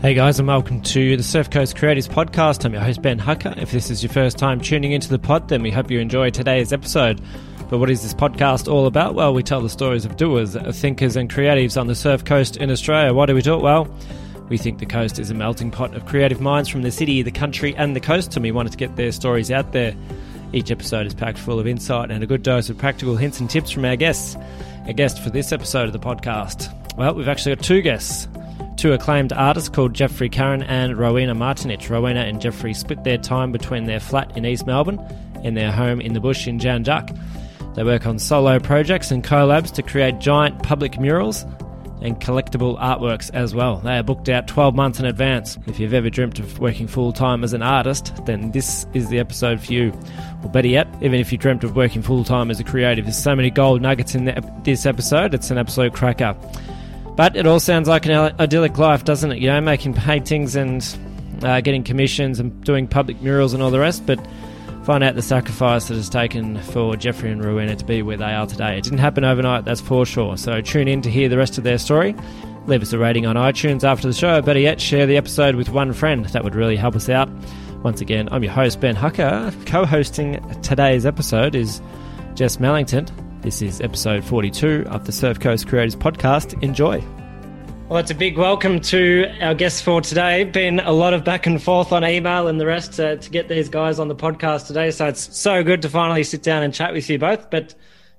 Hey guys, and welcome to the Surf Coast Creators Podcast. I'm your host, Ben Hucker. If this is your first time tuning into the pod, then we hope you enjoy today's episode. But what is this podcast all about? Well, we tell the stories of doers, thinkers, and creatives on the surf coast in Australia. Why do we do it? Well, we think the coast is a melting pot of creative minds from the city, the country, and the coast, and we wanted to get their stories out there. Each episode is packed full of insight and a good dose of practical hints and tips from our guests. A guest for this episode of the podcast. Well, we've actually got two guests two acclaimed artists called Geoffrey Carran and Rowena Martinich. Rowena and Geoffrey split their time between their flat in East Melbourne and their home in the bush in Jan Juc. They work on solo projects and collabs to create giant public murals and collectible artworks as well. They are booked out 12 months in advance. If you've ever dreamt of working full time as an artist, then this is the episode for you. Or better yet, even if you dreamt of working full time as a creative, there's so many gold nuggets in this episode, it's an absolute cracker. But it all sounds like an idyllic life, doesn't it? You know, making paintings and uh, getting commissions and doing public murals and all the rest. But find out the sacrifice that has taken for Geoffrey and Rowena to be where they are today. It didn't happen overnight, that's for sure. So tune in to hear the rest of their story. Leave us a rating on iTunes after the show. Better yet, share the episode with one friend. That would really help us out. Once again, I'm your host, Ben Hucker. Co hosting today's episode is Jess Mellington. This is episode 42 of the Surf Coast Creators Podcast. Enjoy. Well, it's a big welcome to our guests for today. Been a lot of back and forth on email and the rest uh, to get these guys on the podcast today. So it's so good to finally sit down and chat with you both. But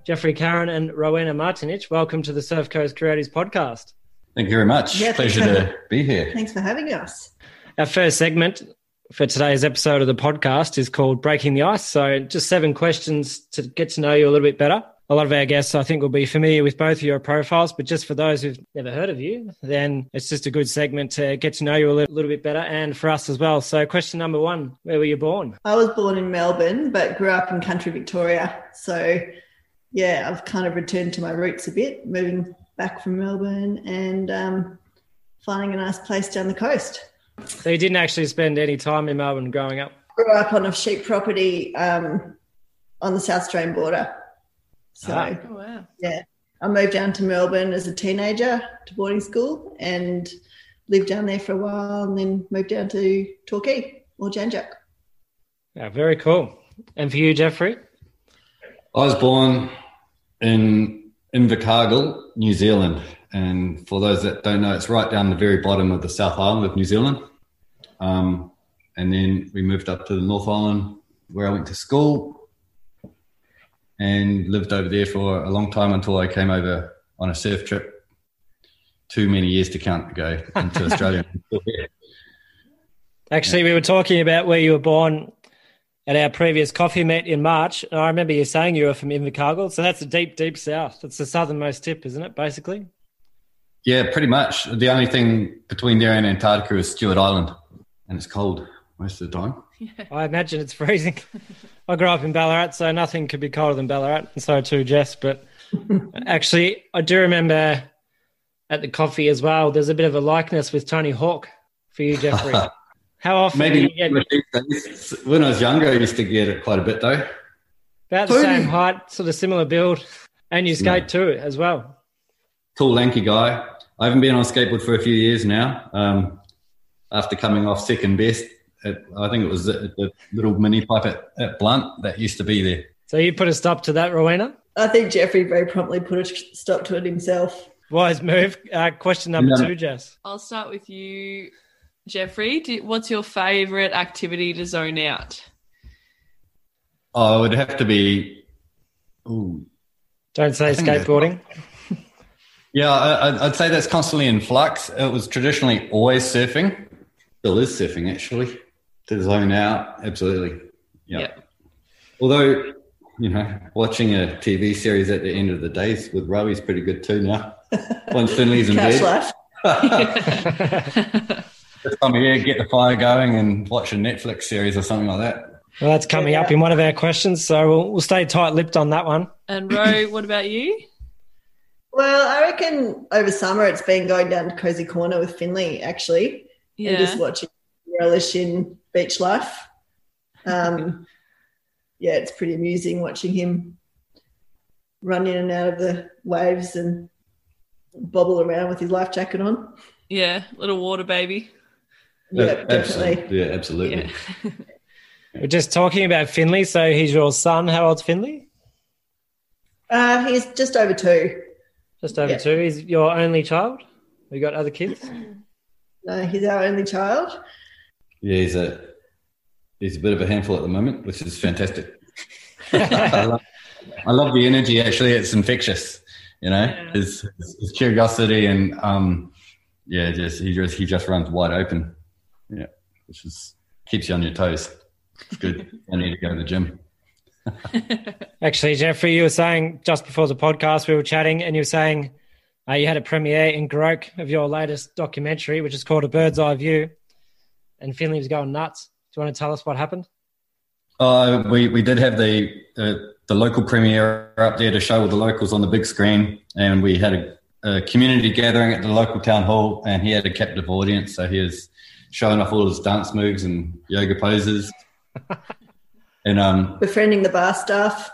Geoffrey Carran and Rowena Martinich, welcome to the Surf Coast Creators Podcast. Thank you very much. Yeah, Pleasure to be here. Thanks for having us. Our first segment for today's episode of the podcast is called Breaking the Ice. So just seven questions to get to know you a little bit better a lot of our guests, I think, will be familiar with both of your profiles. But just for those who've never heard of you, then it's just a good segment to get to know you a little, little bit better and for us as well. So, question number one Where were you born? I was born in Melbourne, but grew up in country Victoria. So, yeah, I've kind of returned to my roots a bit, moving back from Melbourne and um, finding a nice place down the coast. So, you didn't actually spend any time in Melbourne growing up? Grew up on a sheep property um, on the South Australian border. So, oh, wow. yeah, I moved down to Melbourne as a teenager to boarding school and lived down there for a while and then moved down to Torquay or Jan Yeah, very cool. And for you, Geoffrey? I was born in Invercargill, New Zealand. And for those that don't know, it's right down the very bottom of the South Island of New Zealand. Um, and then we moved up to the North Island where I went to school and lived over there for a long time until I came over on a surf trip too many years to count ago into Australia. Actually, we were talking about where you were born at our previous coffee meet in March. And I remember you saying you were from Invercargill. So that's the deep, deep south. It's the southernmost tip, isn't it, basically? Yeah, pretty much. The only thing between there and Antarctica is Stewart Island, and it's cold most of the time. Yeah. I imagine it's freezing. I grew up in Ballarat, so nothing could be colder than Ballarat, and so too Jess. But actually, I do remember at the coffee as well. There's a bit of a likeness with Tony Hawk for you, Geoffrey. How often? Maybe get... when I was younger, I used to get it quite a bit though. About the Tony. same height, sort of similar build, and you skate too as well. Tall, lanky guy. I haven't been on skateboard for a few years now. Um, after coming off second best at, I think it was the, the little mini pipe at, at, Blunt that used to be there. So you put a stop to that, Rowena? I think Geoffrey very promptly put a stop to it himself. Wise move. Uh, question number no. two, Jess. I'll start with you, Geoffrey. Do, what's your favourite activity to zone out? Oh, it would have to be. Ooh. Don't say skateboarding. yeah, I, would say that's constantly in flux. It was traditionally always surfing. Still is surfing, actually to zone out. Absolutely. Yeah. Yep. Although, you know, watching a TV series at the end of the day with Rowie is pretty good too now. Once Finley's in bed. This time of year, get the fire going and watch a Netflix series or something like that. Well, that's coming yeah. up in one of our questions, so we'll, we'll stay tight-lipped on that one. And Ro, what about you? Well, I reckon over summer it's been going down to Cozy Corner with Finley actually, yeah. and just watching relish in beach life. Um, yeah, it's pretty amusing watching him run in and out of the waves and bobble around with his life jacket on. Yeah, little water baby. Yeah, definitely. Yeah, absolutely. Yeah. We're just talking about Finley. So he's your son. How old's Finley? Uh, he's just over two. Just over yeah. two. He's your only child. We got other kids. No, he's our only child. Yeah, he's a he's a bit of a handful at the moment, which is fantastic. I, love, I, love, the energy. Actually, it's infectious. You know, yeah. his, his, curiosity and um, yeah, just he just he just runs wide open. Yeah, which is keeps you on your toes. It's good. I need to go to the gym. Actually, Geoffrey, you were saying just before the podcast, we were chatting, and you were saying uh, you had a premiere in Goroke of your latest documentary, which is called A Bird's Eye View, and Finley was going nuts. Do you want to tell us what happened? Uh, we we did have the uh, the local premiere up there to show all the locals on the big screen, and we had a, a, community gathering at the local town hall, and he had a captive audience, so he was showing off all his dance moves and yoga poses, and um, befriending the bar staff.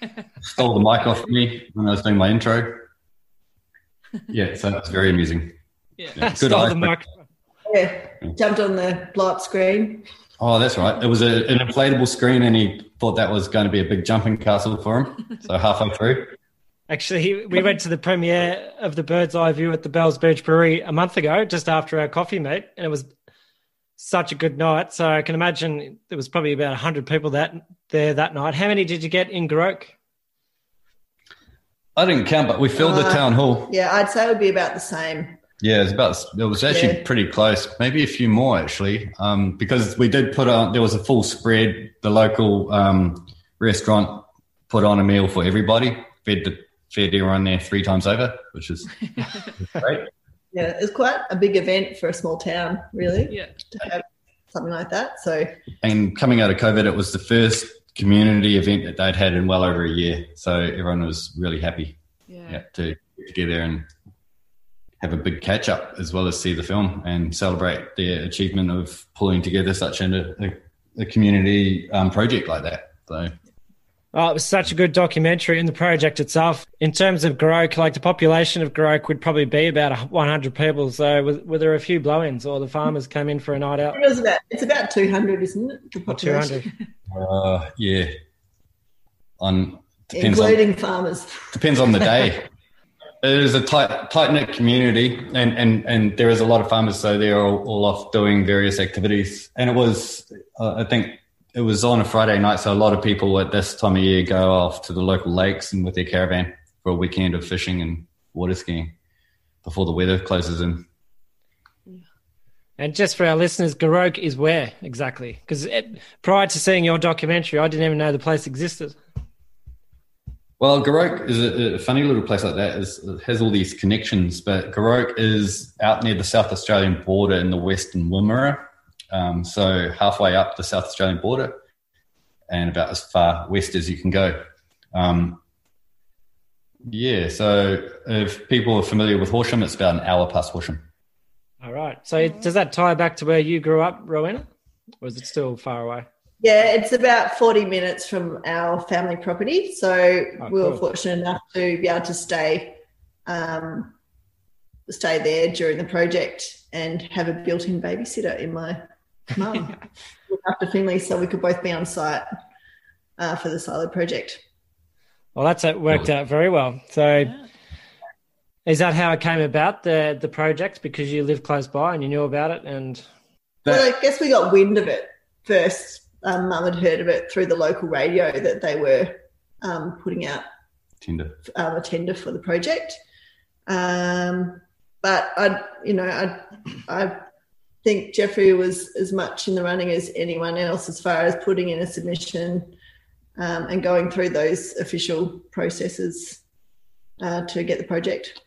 Stole the mic off me when I was doing my intro. Yeah, so that's very amusing. Yeah, yeah. good. Stole the mic. Yeah, jumped on the blow up screen. Oh, that's right. It was a, an inflatable screen, and he thought that was going to be a big jumping castle for him. So halfway through. Actually, we went to the premiere of the Bird's Eye View at the Bells Beach Brewery a month ago, just after our coffee meet, and it was such a good night. So I can imagine there was probably about hundred people that there that night. How many did you get in Goroke? I didn't count, but we filled uh, the town hall. Yeah, I'd say it would be about the same. Yeah, it was about. It was actually yeah. pretty close. Maybe a few more actually, um, because we did put on. There was a full spread. The local um, restaurant put on a meal for everybody. Fed the fed everyone there three times over, which is great. Yeah, it's quite a big event for a small town, really. Yeah, to have something like that. So, and coming out of COVID, it was the first community event that they'd had in well over a year. So everyone was really happy. Yeah, yeah to get together and have a big catch up as well as see the film and celebrate their achievement of pulling together such a, a, a community um, project like that. So. Oh, it was such a good documentary in the project itself. In terms of Goroke, like the population of Goroke would probably be about 100 people. So were, were there a few blow-ins or the farmers came in for a night out? It was about, it's about 200, isn't it? The population. 200. Uh, yeah. On, Including on, farmers. Depends on the day. It is a tight, tight knit community, and, and, and there is a lot of farmers, so they're all, all off doing various activities. And it was, uh, I think, it was on a Friday night, so a lot of people at this time of year go off to the local lakes and with their caravan for a weekend of fishing and water skiing before the weather closes in. And just for our listeners, Goroke is where exactly? Because prior to seeing your documentary, I didn't even know the place existed. Well, Goroke is a, a, funny little place like that. Is, it has all these connections, but Goroke is out near the South Australian border in the western Wimmera. Um, so halfway up the South Australian border and about as far west as you can go. Um, yeah, so if people are familiar with Horsham, it's about an hour past Horsham. All right. So does that tie back to where you grew up, Rowena? Or is it still far away? Yeah, it's about 40 minutes from our family property. So oh, we were cool. fortunate enough to be able to stay um, stay there during the project and have a built-in babysitter in my mum after Finley so we could both be on site uh, for the silo project. Well, that's it worked out very well. So yeah. is that how it came about, the the project? Because you live close by and you knew about it and Well, I guess we got wind of it first um, mum had heard of it through the local radio that they were um, putting out tender. Um, a tender for the project. Um, but I, you know, I, I think Geoffrey was as much in the running as anyone else as far as putting in a submission um, and going through those official processes uh, to get the project.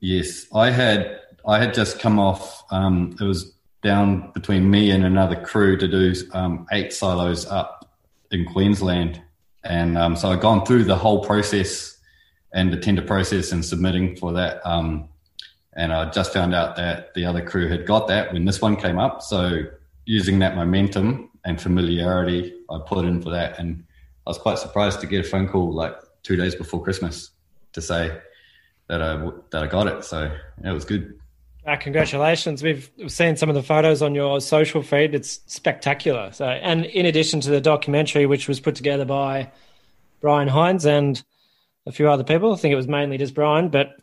Yes, I had I had just come off. Um, it was down between me and another crew to do um, eight silos up in Queensland. And um, so I'd gone through the whole process and the tender process and submitting for that. Um, and I just found out that the other crew had got that when this one came up. So using that momentum and familiarity, I put in for that. And I was quite surprised to get a phone call like two days before Christmas to say that I, that I got it. So it was good. Uh, congratulations. We've seen some of the photos on your social feed. It's spectacular. So, and in addition to the documentary, which was put together by Brian Hines and a few other people, I think it was mainly just Brian, but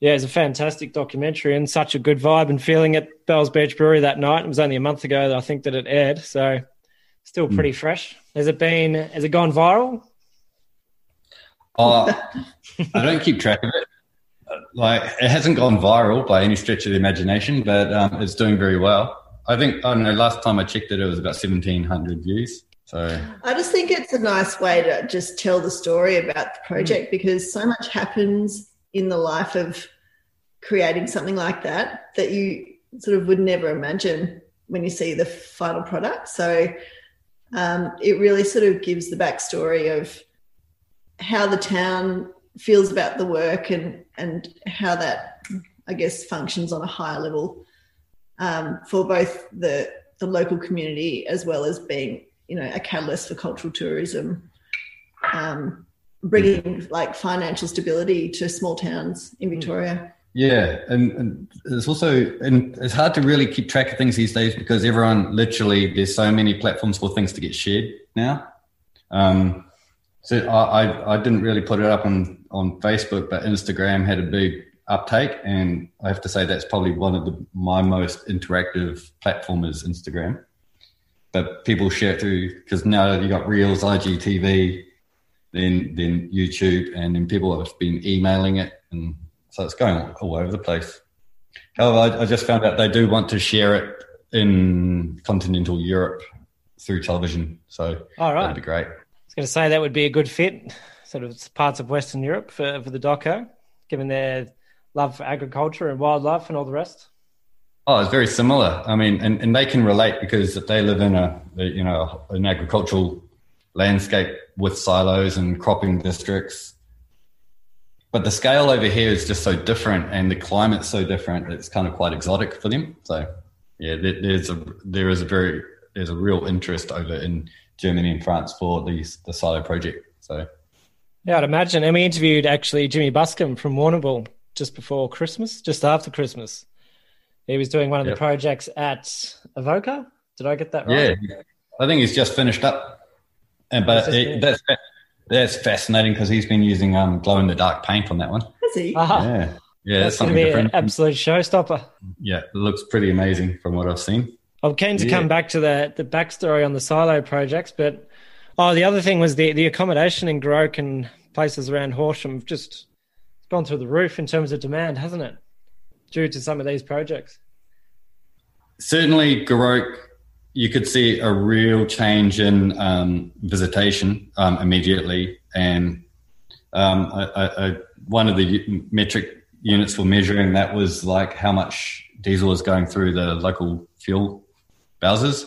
yeah, it's a fantastic documentary and such a good vibe and feeling at Bells Beach Brewery that night. It was only a month ago that I think that it aired, so still pretty mm. fresh. Has it been? Has it gone viral? Oh, I don't keep track of it. Like it hasn't gone viral by any stretch of the imagination, but um, it's doing very well. I think I don't know. Last time I checked it, it was about seventeen hundred views. So I just think it's a nice way to just tell the story about the project because so much happens in the life of creating something like that that you sort of would never imagine when you see the final product. So um, it really sort of gives the backstory of how the town feels about the work and and how that I guess functions on a higher level um, for both the the local community as well as being you know a catalyst for cultural tourism. Um, bringing like financial stability to small towns in Victoria. Yeah, and, and, it's also and it's hard to really keep track of things these days because everyone literally there's so many platforms for things to get shared now. Um, so I, I, I didn't really put it up on on Facebook, but Instagram had a big uptake, and I have to say that's probably one of the my most interactive platform is Instagram. But people share through because now you got Reels, IGTV, then then YouTube, and then people have been emailing it, and so it's going all over the place. However, I, I just found out they do want to share it in continental Europe through television, so all right. that'd be great. I was going to say that would be a good fit, sort of parts of Western Europe for, for the doco, given their love for agriculture and wildlife and all the rest. Oh, it's very similar. I mean, and, and they can relate because they live in a, you know, an agricultural landscape with silos and cropping districts. But the scale over here is just so different, and the climate's so different. That it's kind of quite exotic for them. So, yeah, there's a there is a very there's a real interest over in Germany and France for these the silo project. So, yeah, I'd imagine. And we interviewed actually Jimmi Buscombe from Warrnambool just before Christmas, just after Christmas. He was doing one of yep. the projects at Avoca. Did I get that right? Yeah, I think he's just finished up and but it, that's that's fascinating because he's been using um, glow in the dark paint on that one. Has he? Uh-huh. Yeah, yeah, that's, that's something different. absolute showstopper. Yeah, it looks pretty amazing from what I've seen. I'm keen to yeah. come back to the the backstory on the silo projects, but oh, the other thing was the the accommodation in Goroke and places around Horsham have just gone through the roof in terms of demand, hasn't it? Due to some of these projects. Certainly, Goroke you could see a real change in um, visitation um, immediately. And um, I, I, one of the metric units for measuring that was like how much diesel is going through the local fuel bowsers.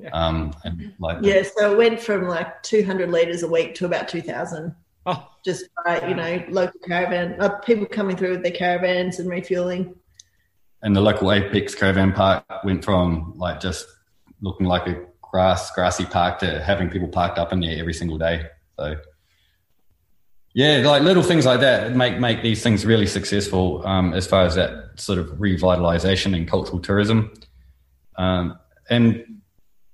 Yeah. Um, and like yeah, so it went from like 200 litres a week to about 2,000. Oh. Just by, you know, local caravan, uh, people coming through with their caravans and refueling. And the local Apex caravan park went from like just looking like a grass grassy park to having people parked up in there every single day. So yeah, like little things like that make make these things really successful um, as far as that sort of revitalization and cultural tourism. Um, and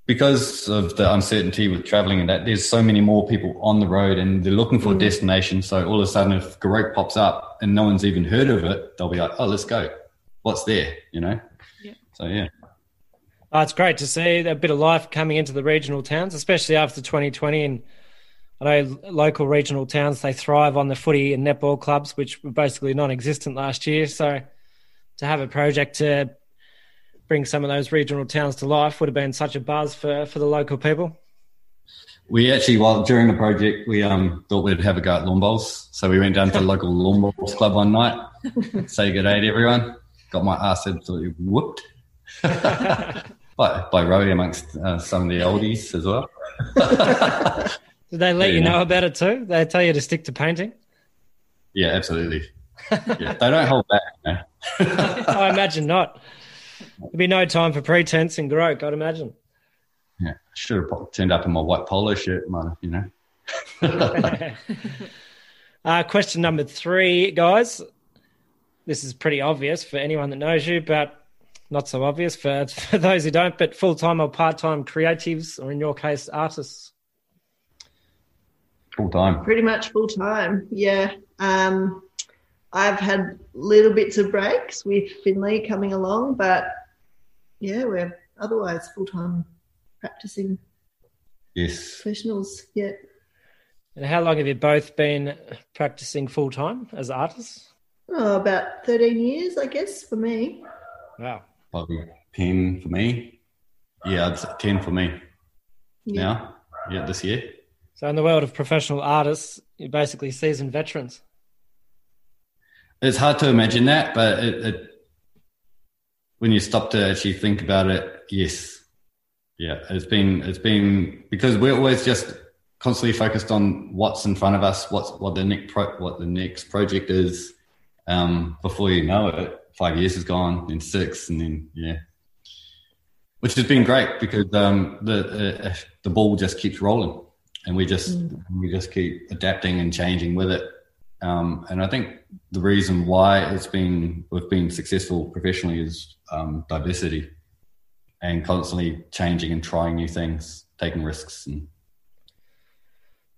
because of the uncertainty with traveling and that, there's so many more people on the road and they're looking for mm. a destination. So all of a sudden, if Goroke pops up and no one's even heard of it, they'll be like, "Oh, let's go. What's there?" You know. Yeah. So yeah. Oh, it's great to see a bit of life coming into the regional towns, especially after 2020. And I know local regional towns, they thrive on the footy and netball clubs, which were basically non existent last year. So to have a project to bring some of those regional towns to life would have been such a buzz for, for the local people. We actually, while during the project, we um, thought we'd have a go at lawn bowls. So we went down to the local lawn bowls club one night, say good day to everyone. Got my ass absolutely whooped. by, by Rowie amongst uh, some of the oldies as well. Did they let yeah, you know about it too? They tell you to stick to painting? Yeah, absolutely. Yeah, they don't hold back. I imagine not. There'd be no time for pretense and Goroke, I'd imagine. Yeah, I should have turned up in my white polo shirt, you know. uh, question number three, guys. this is pretty obvious for anyone that knows you, but not so obvious for, for those who don't. But full time or part time creatives, or in your case, artists. Full time. Pretty much full time. Yeah. Um, I've had little bits of breaks with Finley coming along, but yeah, we're otherwise full time practicing. Yes. Professionals. Yeah. And how long have you both been practicing full time as artists? Oh, about 13 years, I guess, for me. Wow. Probably 10 for me. Yeah, it's 10 for me yeah. now. Yeah, this year. So, in the world of professional artists, you're basically seasoned veterans. It's hard to imagine that, but it, it, when you stop to actually think about it, yes, yeah, it's been it's been because we're always just constantly focused on what's in front of us, what's what the next pro, what the next project is. Um, before you know it, five years is gone, then six, and then yeah, which has been great because um, the uh, the ball just keeps rolling, and we just mm. we just keep adapting and changing with it. Um, and I think the reason why it's been we've been successful professionally is um, diversity and constantly changing and trying new things, taking risks. And...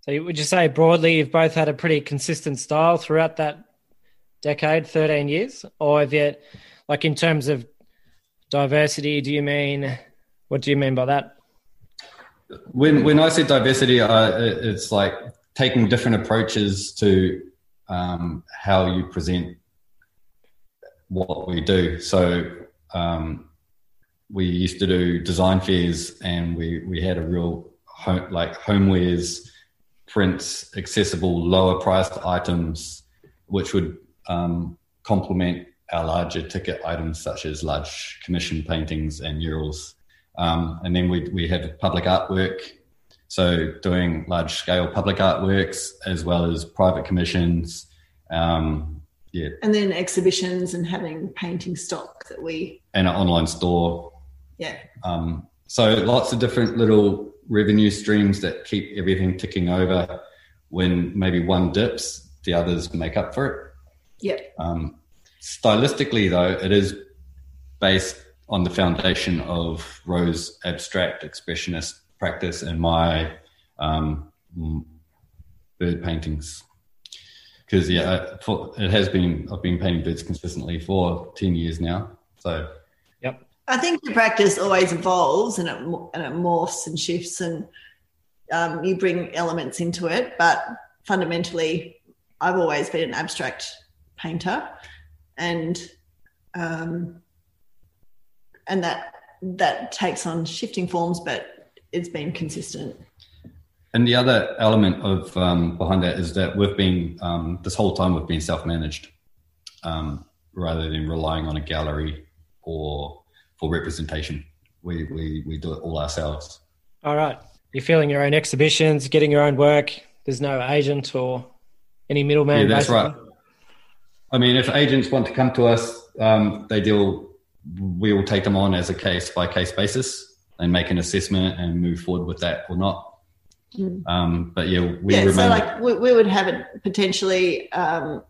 So, would you say broadly you've both had a pretty consistent style throughout that decade, thirteen years, or have you, like in terms of diversity? Do you mean what do you mean by that? When when I say diversity, uh, it's like taking different approaches to um, how you present what we do. So um, we used to do design fairs, and we we had a real home, like homewares, prints, accessible, lower priced items, which would um, complement our larger ticket items such as large commission paintings and murals. Um, and then we we have public artwork so doing large scale public artworks as well as private commissions. Um, yeah. And then exhibitions and having painting stock that we and an online store. Yeah. Um, so lots of different little revenue streams that keep everything ticking over. When maybe one dips, the others make up for it. Yeah. Um, stylistically, though, it is based on the foundation of Ro's abstract expressionist practice and my um, bird paintings. Because yeah, for, it has been I've been painting birds consistently for ten years now. So, yep. I think the practice always evolves and it and it morphs and shifts, and um, you bring elements into it. But fundamentally, I've always been an abstract painter, and um, and that that takes on shifting forms, but it's been consistent. And the other element of um, behind that is that we've been um, this whole time we've been self-managed um, rather than relying on a gallery or for representation. We, we we do it all ourselves. All right, you're filling your own exhibitions, getting your own work. There's no agent or any middleman. Yeah, that's basically. right. I mean, if agents want to come to us, um, they deal. We will take them on as a case by case basis and make an assessment and move forward with that or not. Mm. Um, but yeah, we yeah, so like we, we, would have it potentially. Um,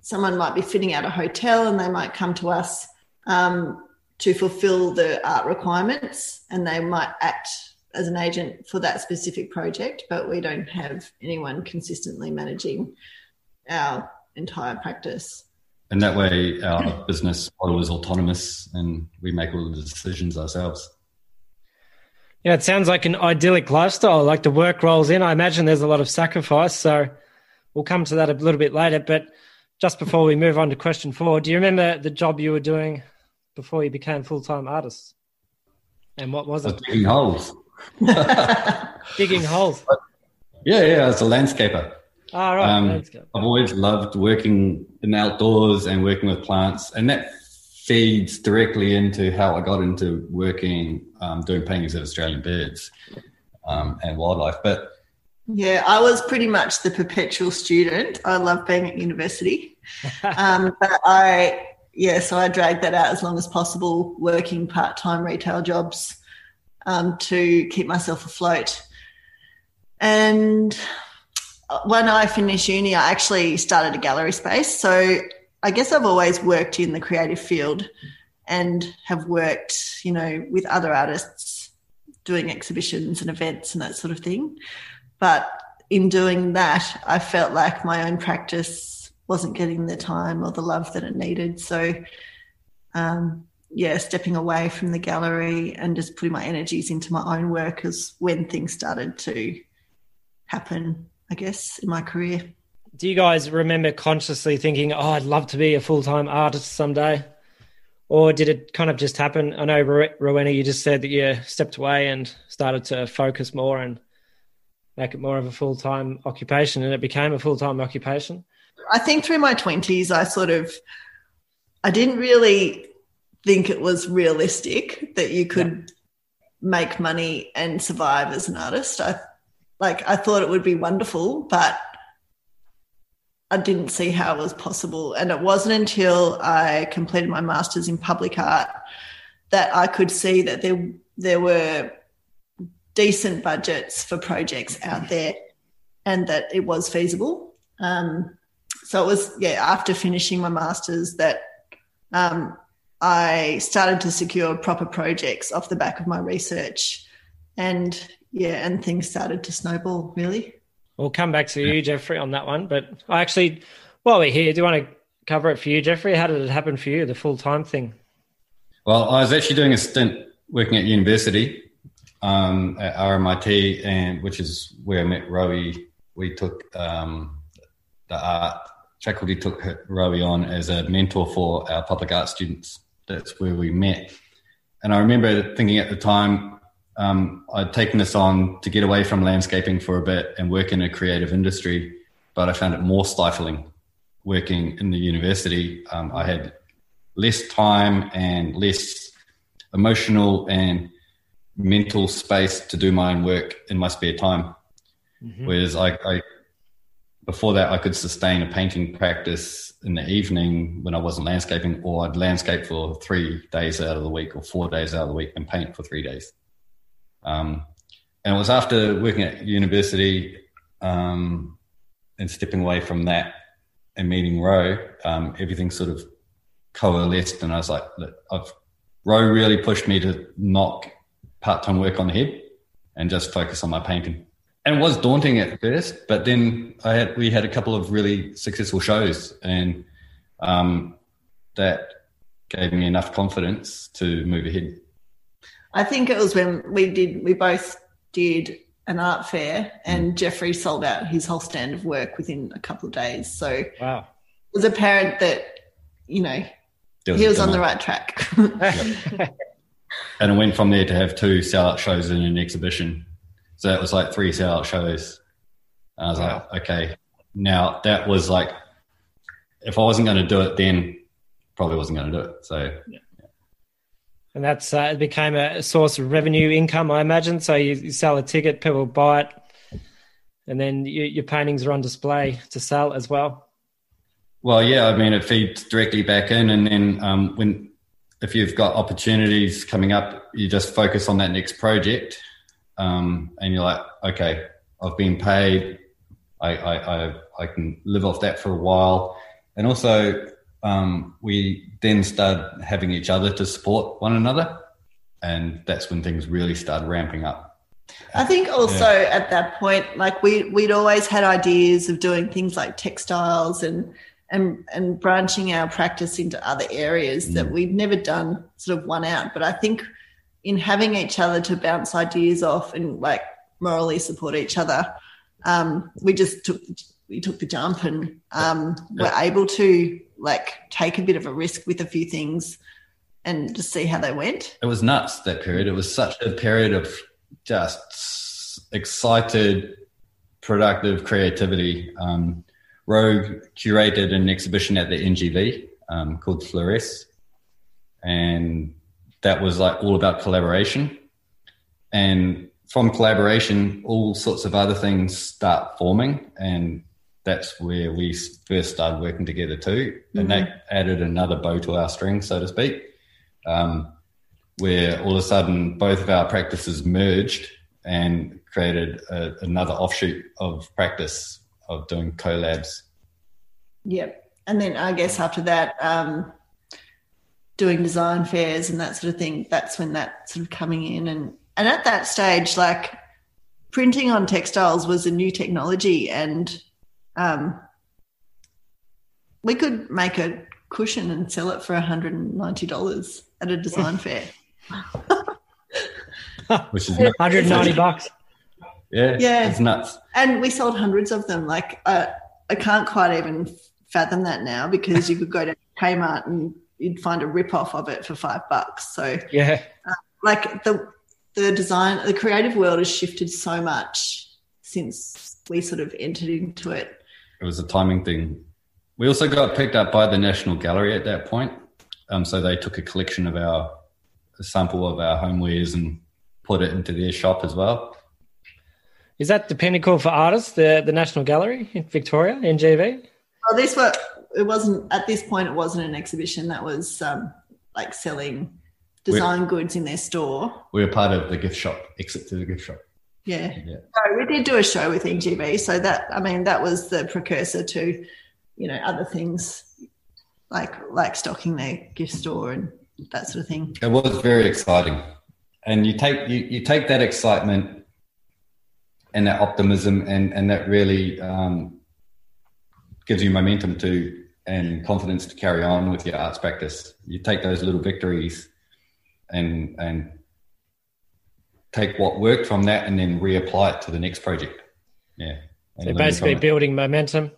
someone might be fitting out a hotel, and they might come to us um, to fulfil the art requirements, and they might act as an agent for that specific project. But we don't have anyone consistently managing our entire practice. And that way, our business model is autonomous, and we make all the decisions ourselves. Yeah, it sounds like an idyllic lifestyle. Like the work rolls in. I imagine there's a lot of sacrifice. So we'll come to that a little bit later. But just before we move on to question four, do you remember the job you were doing before you became full time artist? And what was it? Digging holes. digging holes. Yeah, yeah, as a landscaper. Ah, right. Um, I've always loved working in the outdoors and working with plants, and that feeds directly into how I got into working, um, doing paintings of Australian birds um, and wildlife. But yeah, I was pretty much the perpetual student. I love being at university, um, but I yeah, so I dragged that out as long as possible, working part time retail jobs um, to keep myself afloat. And when I finished uni, I actually started a gallery space. So I guess I've always worked in the creative field and have worked, you know, with other artists doing exhibitions and events and that sort of thing. But in doing that, I felt like my own practice wasn't getting the time or the love that it needed. So, um, yeah, stepping away from the gallery and just putting my energies into my own work is when things started to happen, I guess, in my career. Do you guys remember consciously thinking, oh, I'd love to be a full time artist someday? Or did it kind of just happen? I know, Rowena, you just said that you stepped away and started to focus more and make it more of a full time occupation, and it became a full time occupation. I think through my 20s, I sort of, I didn't really think it was realistic that you could yeah. make money and survive as an artist. I like I thought it would be wonderful, but I didn't see how it was possible. And it wasn't until I completed my masters in public art that I could see that there there were decent budgets for projects out there and that it was feasible. Um, so it was yeah after finishing my masters that um, I started to secure proper projects off the back of my research, and yeah, and things started to snowball really. We'll come back to you, Geoffrey, on that one. But I actually, while we're here, do you want to cover it for you, Geoffrey? How did it happen for you, the full time thing? Well, I was actually doing a stint working at university um, at RMIT, and which is where I met Rowie. We took um, the art faculty took Rowie on as a mentor for our public art students that's where we met. And I remember thinking at the time, um, I'd taken this on to get away from landscaping for a bit and work in a creative industry, but I found it more stifling working in the university. Um, I had less time and less emotional and mental space to do my own work in my spare time. Mm-hmm. Whereas I, I, before that, I could sustain a painting practice in the evening when I wasn't landscaping, or I'd landscape for three days out of the week or four days out of the week and paint for three days. Um, and it was after working at university um, and stepping away from that and meeting Ro, um, everything sort of coalesced, and I was like, I've Ro really pushed me to knock part-time work on the head and just focus on my painting and it was daunting at first, but then I had we had a couple of really successful shows, and um, that gave me enough confidence to move ahead. I think it was when we did we both did an art fair, and mm. Geoffrey sold out his whole stand of work within a couple of days. So wow, it was apparent that you know was he was on the right track. and it went from there to have two sellout shows in an exhibition so it was like three sellout shows. And I was wow. like, okay. Now that was like, if I wasn't going to do it then, probably wasn't going to do it. So. Yeah. And that's uh, it became a source of revenue income, I imagine. So you, you sell a ticket, people buy it, and then you, your paintings are on display to sell as well. Well, yeah, I mean, it feeds directly back in, and then um, when if you've got opportunities coming up, you just focus on that next project, um, and you're like, okay, I've been paid. I, I, I, I, can live off that for a while. And also, um, we then started having each other to support one another. And that's when things really started ramping up. I think also yeah. at that point, like we, we'd always had ideas of doing things like textiles and, and, and branching our practice into other areas mm. that we'd never done sort of one out. But I think in having each other to bounce ideas off and like morally support each other, um, we just took we took the jump and um, were able to like take a bit of a risk with a few things and just see how they went. It was nuts that period. It was such a period of just excited, productive creativity. Um, Rogue curated an exhibition at the NGV um, called Fluoresce, and that was like all about collaboration. And from collaboration, all sorts of other things start forming. And that's where we first started working together too. And mm-hmm. that added another bow to our string, so to speak, um, where all of a sudden both of our practices merged and created a, another offshoot of practice of doing collabs. Yep. and then I guess after that, um, doing design fairs and that sort of thing. That's when that sort of coming in and and at that stage, like printing on textiles was a new technology, and um, we could make a cushion and sell it for hundred and ninety dollars at a design fair. Which is 190 bucks. Yeah, Yeah. it's nuts. and we sold hundreds of them. Like uh, I can't quite even fathom that now because you could go to Kmart and you'd find a rip off of it for five bucks. So Yeah. like the the design, the creative world has shifted so much since we sort of entered into it. It was a timing thing. We also got picked up by the National Gallery at that point. Um, so they took a collection of our a sample of our homewares and put it into their shop as well. Is that the pinnacle for artists, the, the National Gallery in Victoria, NGV? Well, this were it wasn't at this point. It wasn't an exhibition. That was um, like selling design goods in their store. We were part of the gift shop, exit to the gift shop. Yeah. Yeah. So we did do a show with NGV. So that I mean that was the precursor to, you know, other things like like stocking their gift store and that sort of thing. It was very exciting, and you take you, you take that excitement and that optimism, and and that really um, gives you momentum to and confidence to carry on with your arts practice. You take those little victories, and and take what worked from that, and then reapply it to the next project. Yeah, And So basically from it. building momentum.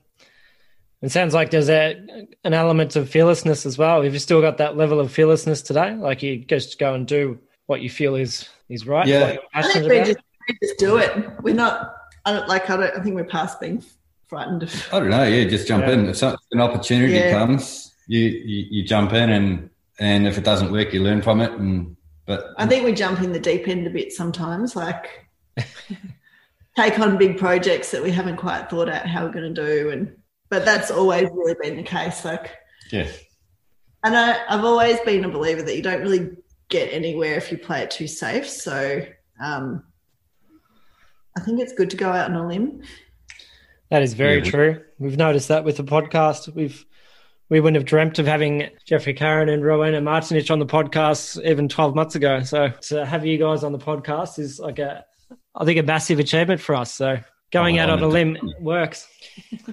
It sounds like there's a, an element of fearlessness as well. Have you still got that level of fearlessness today? Like you just go and do what you feel is is right, Yeah. what you're I think we about. just, we just do it. We're not. I don't like. I don't. I think we're past being frightened of. I don't know. Yeah, just jump Yeah. in. If some- an opportunity Yeah. comes, you, you you jump in, and and if it doesn't work, you learn from it. And but I think we jump in the deep end a bit sometimes. Like take on big projects that we haven't quite thought out how we're going to do, and but that's always really been the case. Like yeah, And I, I've always been a believer that you don't really get anywhere if you play it too safe. So um, I think it's good to go out on a limb. That is very Yeah, true. We've noticed that with the podcast. We've we wouldn't have dreamt of having Geoffrey Carran and Rowena Martinich on the podcast even 12 months ago. So to have you guys on the podcast is like a, I think, a massive achievement for us. So going Oh, out on a I'm- limb works.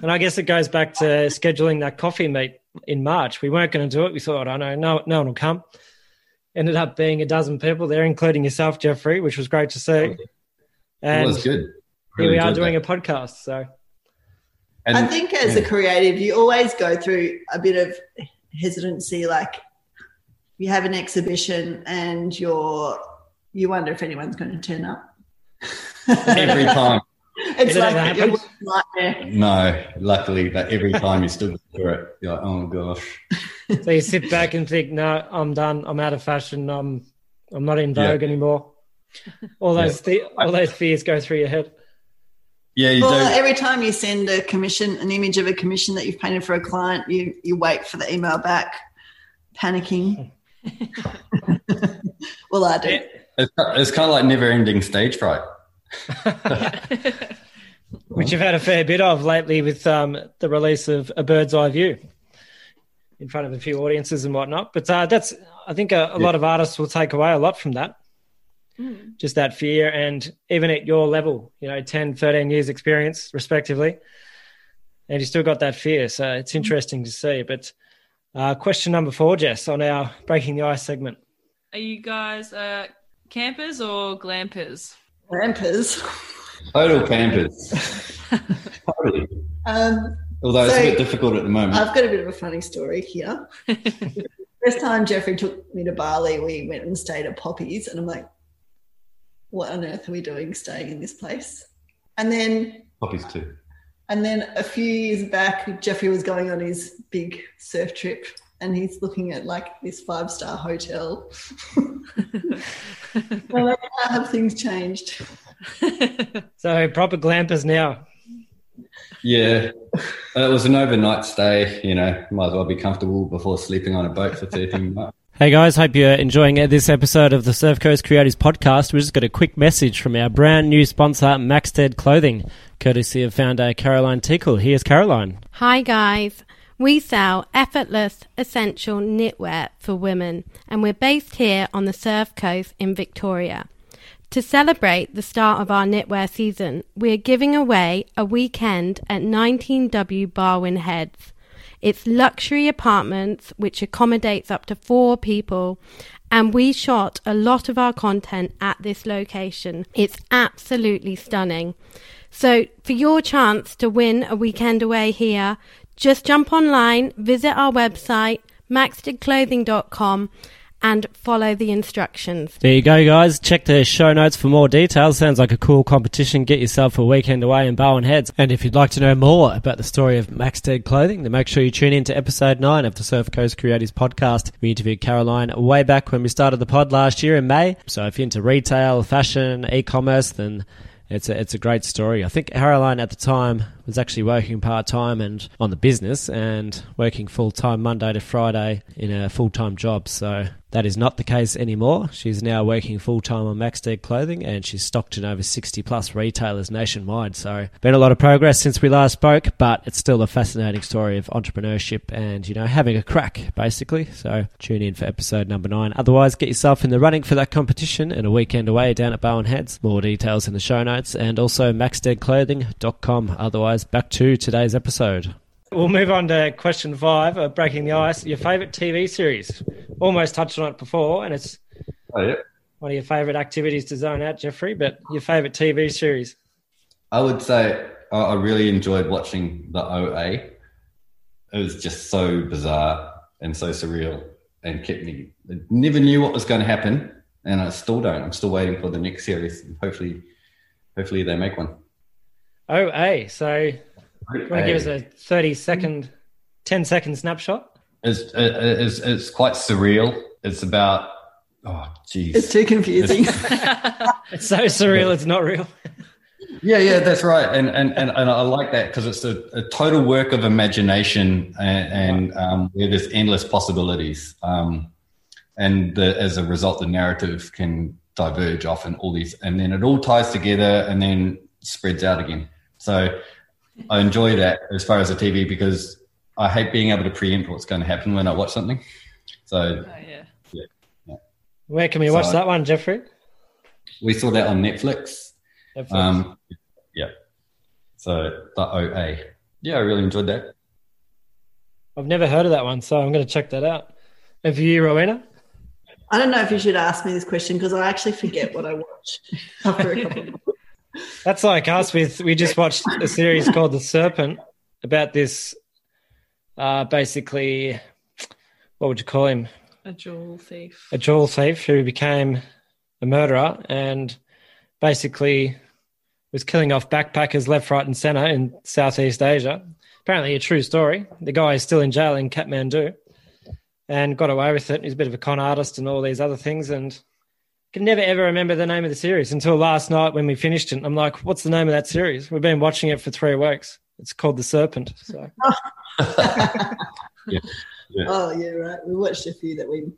And I guess it goes back to scheduling that coffee meet in March. We weren't going to do it. We thought, I know, no, no one will come. Ended up being a dozen people there, including yourself, Geoffrey, which was great to see. And it was good. here we are doing that. a podcast. So And, I think as a creative, you always go through a bit of hesitancy. Like you have an exhibition and you're, you wonder if anyone's going to turn up. every time, It's Did it like ever your nightmare. no, luckily, that every time you still go through it, you're like, oh gosh, So you sit back and think, no, I'm done. I'm out of fashion. I'm I'm not in vogue anymore. All those the, all those fears go through your head. Yeah, you Well, do. every time you send a commission, an image of a commission that you've painted for a client, you you wait for the email back, panicking. well, I do. It's, it's kind of like never-ending stage fright. which you've had a fair bit of lately with um, the release of A Bird's Eye View in front of a few audiences and whatnot. But uh, that's, I think, a, a lot of artists will take away a lot from that. Just that fear, and even at your level, you know, 10, 13 years experience, respectively, and you still got that fear. So it's interesting to see. But uh, question number four, Jess, on our Breaking the Ice segment. Are you guys uh, campers or glampers? Rampers. Total campers. totally. Um, Although it's So- a bit difficult at the moment. I've got a bit of a funny story here. First time Geoffrey took me to Bali, we went and stayed at Poppies, and I'm like, "What on earth are we doing staying in this place?" And then, Poppies too. and then a few years back, Geoffrey was going on his big surf trip, and he's looking at like this five star hotel. well, like, how have things changed? So proper glampers now. Yeah, it was an overnight stay. You know, might as well be comfortable before sleeping on a boat for 13 months. Hey guys, hope you're enjoying this episode of the Surf Coast Creators Podcast. We just got a quick message from our brand new sponsor, Maxted Clothing, courtesy of founder Caroline Tickle. Here's Caroline. Hi, guys. We sell effortless, essential knitwear for women, and we're based here on the Surf Coast in Victoria. To celebrate the start of our knitwear season, we are giving away a weekend at 19W Barwon Heads. It's luxury apartments which accommodates up to four people, and we shot a lot of our content at this location. It's absolutely stunning. So, for your chance to win a weekend away here, just jump online, visit our website, maxtedclothing.com, and follow the instructions. There you go, guys. Check the show notes for more details. Sounds like a cool competition. Get yourself a weekend away in Barwon Heads. And if you'd like to know more about the story of Maxted Clothing, then make sure you tune in to episode 9 of the Surf Coast Creatives podcast. We interviewed Caroline way back when we started the pod last year in May. So if you're into retail, fashion, e-commerce, then it's a, it's a great story. I think Caroline at the time was actually working part time and on the business and working full time Monday to Friday in a full time job. So that is not the case anymore. She's now working full time on Maxted Clothing and she's stocked in over 60 plus retailers nationwide. So, been a lot of progress since we last spoke, but it's still a fascinating story of entrepreneurship and, you know, having a crack, basically. So, tune in for episode number nine. Otherwise, get yourself in the running for that competition and a weekend away down at Barwon Heads. More details in the show notes and also maxtedclothing.com. Otherwise, back to today's episode. We'll move on to question five, uh, breaking the ice. Your favourite TV series? Almost touched on it before, and it's oh, yeah. one of your favourite activities to zone out, Geoffrey. But your favourite TV series? I would say I really enjoyed watching the OA. It was just so bizarre and so surreal, and kept me. I never knew what was going to happen, and I still don't. I'm still waiting for the next series. Hopefully, hopefully they make one. OA. So you want to give us a 30 second, 10 second snapshot? It's, it's, it's quite surreal. It's about, oh, geez. It's too confusing. it's so surreal, it's not real. yeah, yeah, that's right. And, and, and, and I like that because it's a, a, total work of imagination and, and um, where there's endless possibilities. Um, and the, as a result, the narrative can diverge off and all these, and then it all ties together and then spreads out again. So I enjoy that as far as the TV because I hate being able to preempt what's going to happen when I watch something. So, oh, yeah. yeah. yeah. Where can we watch so, that one, Geoffrey? We saw that on Netflix. Netflix. Um, yeah. So the OA. Yeah, I really enjoyed that. I've never heard of that one, so I'm going to check that out. And for you, Rowena? I don't know if you should ask me this question because I actually forget what I watch after a couple of that's like us with we just watched a series called The Serpent about this uh basically what would you call him? A jewel thief. A jewel thief who became a murderer and basically was killing off backpackers left, right, and center in Southeast Asia. Apparently, a true story. The guy is still in jail in Kathmandu and got away with it. He's a bit of a con artist and all these other things. And can never ever remember the name of the series until last night when we finished it. I'm like, what's the name of that series? We've been watching it for three weeks. It's called The Serpent. So. yeah. Yeah. Oh yeah, right. We watched a few that we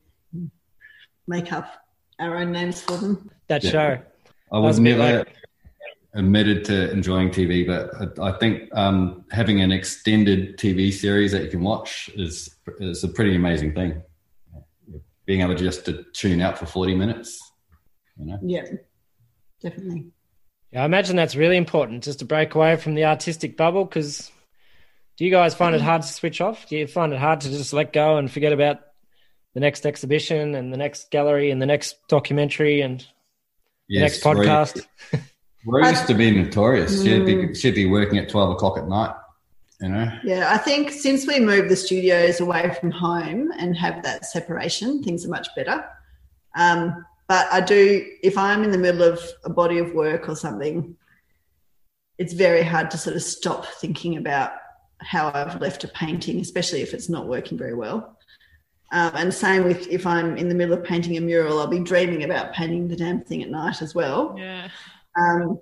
make up our own names for them. That yeah. show. I was, was never like... admitted to enjoying TV, but I, I think um, having an extended TV series that you can watch is is a pretty amazing thing. Being able just to tune out for forty minutes you know? Yeah, definitely. Yeah, I imagine that's really important just to break away from the artistic bubble because do you guys find it hard to switch off? Do you find it hard to just let go and forget about the next exhibition and the next gallery and the next documentary and yes, the next podcast? We're used to be notorious. She'd be, mm. she'd be working at 12 o'clock at night, you know? Yeah, I think since we moved the studios away from home and have that separation, things are much better. Um, but I do, if I'm in the middle of a body of work or something, it's very hard to sort of stop thinking about how I've left a painting, especially if it's not working very well. Um, and same with if I'm in the middle of painting a mural, I'll be dreaming about painting the damn thing at night as well. Yeah. Um,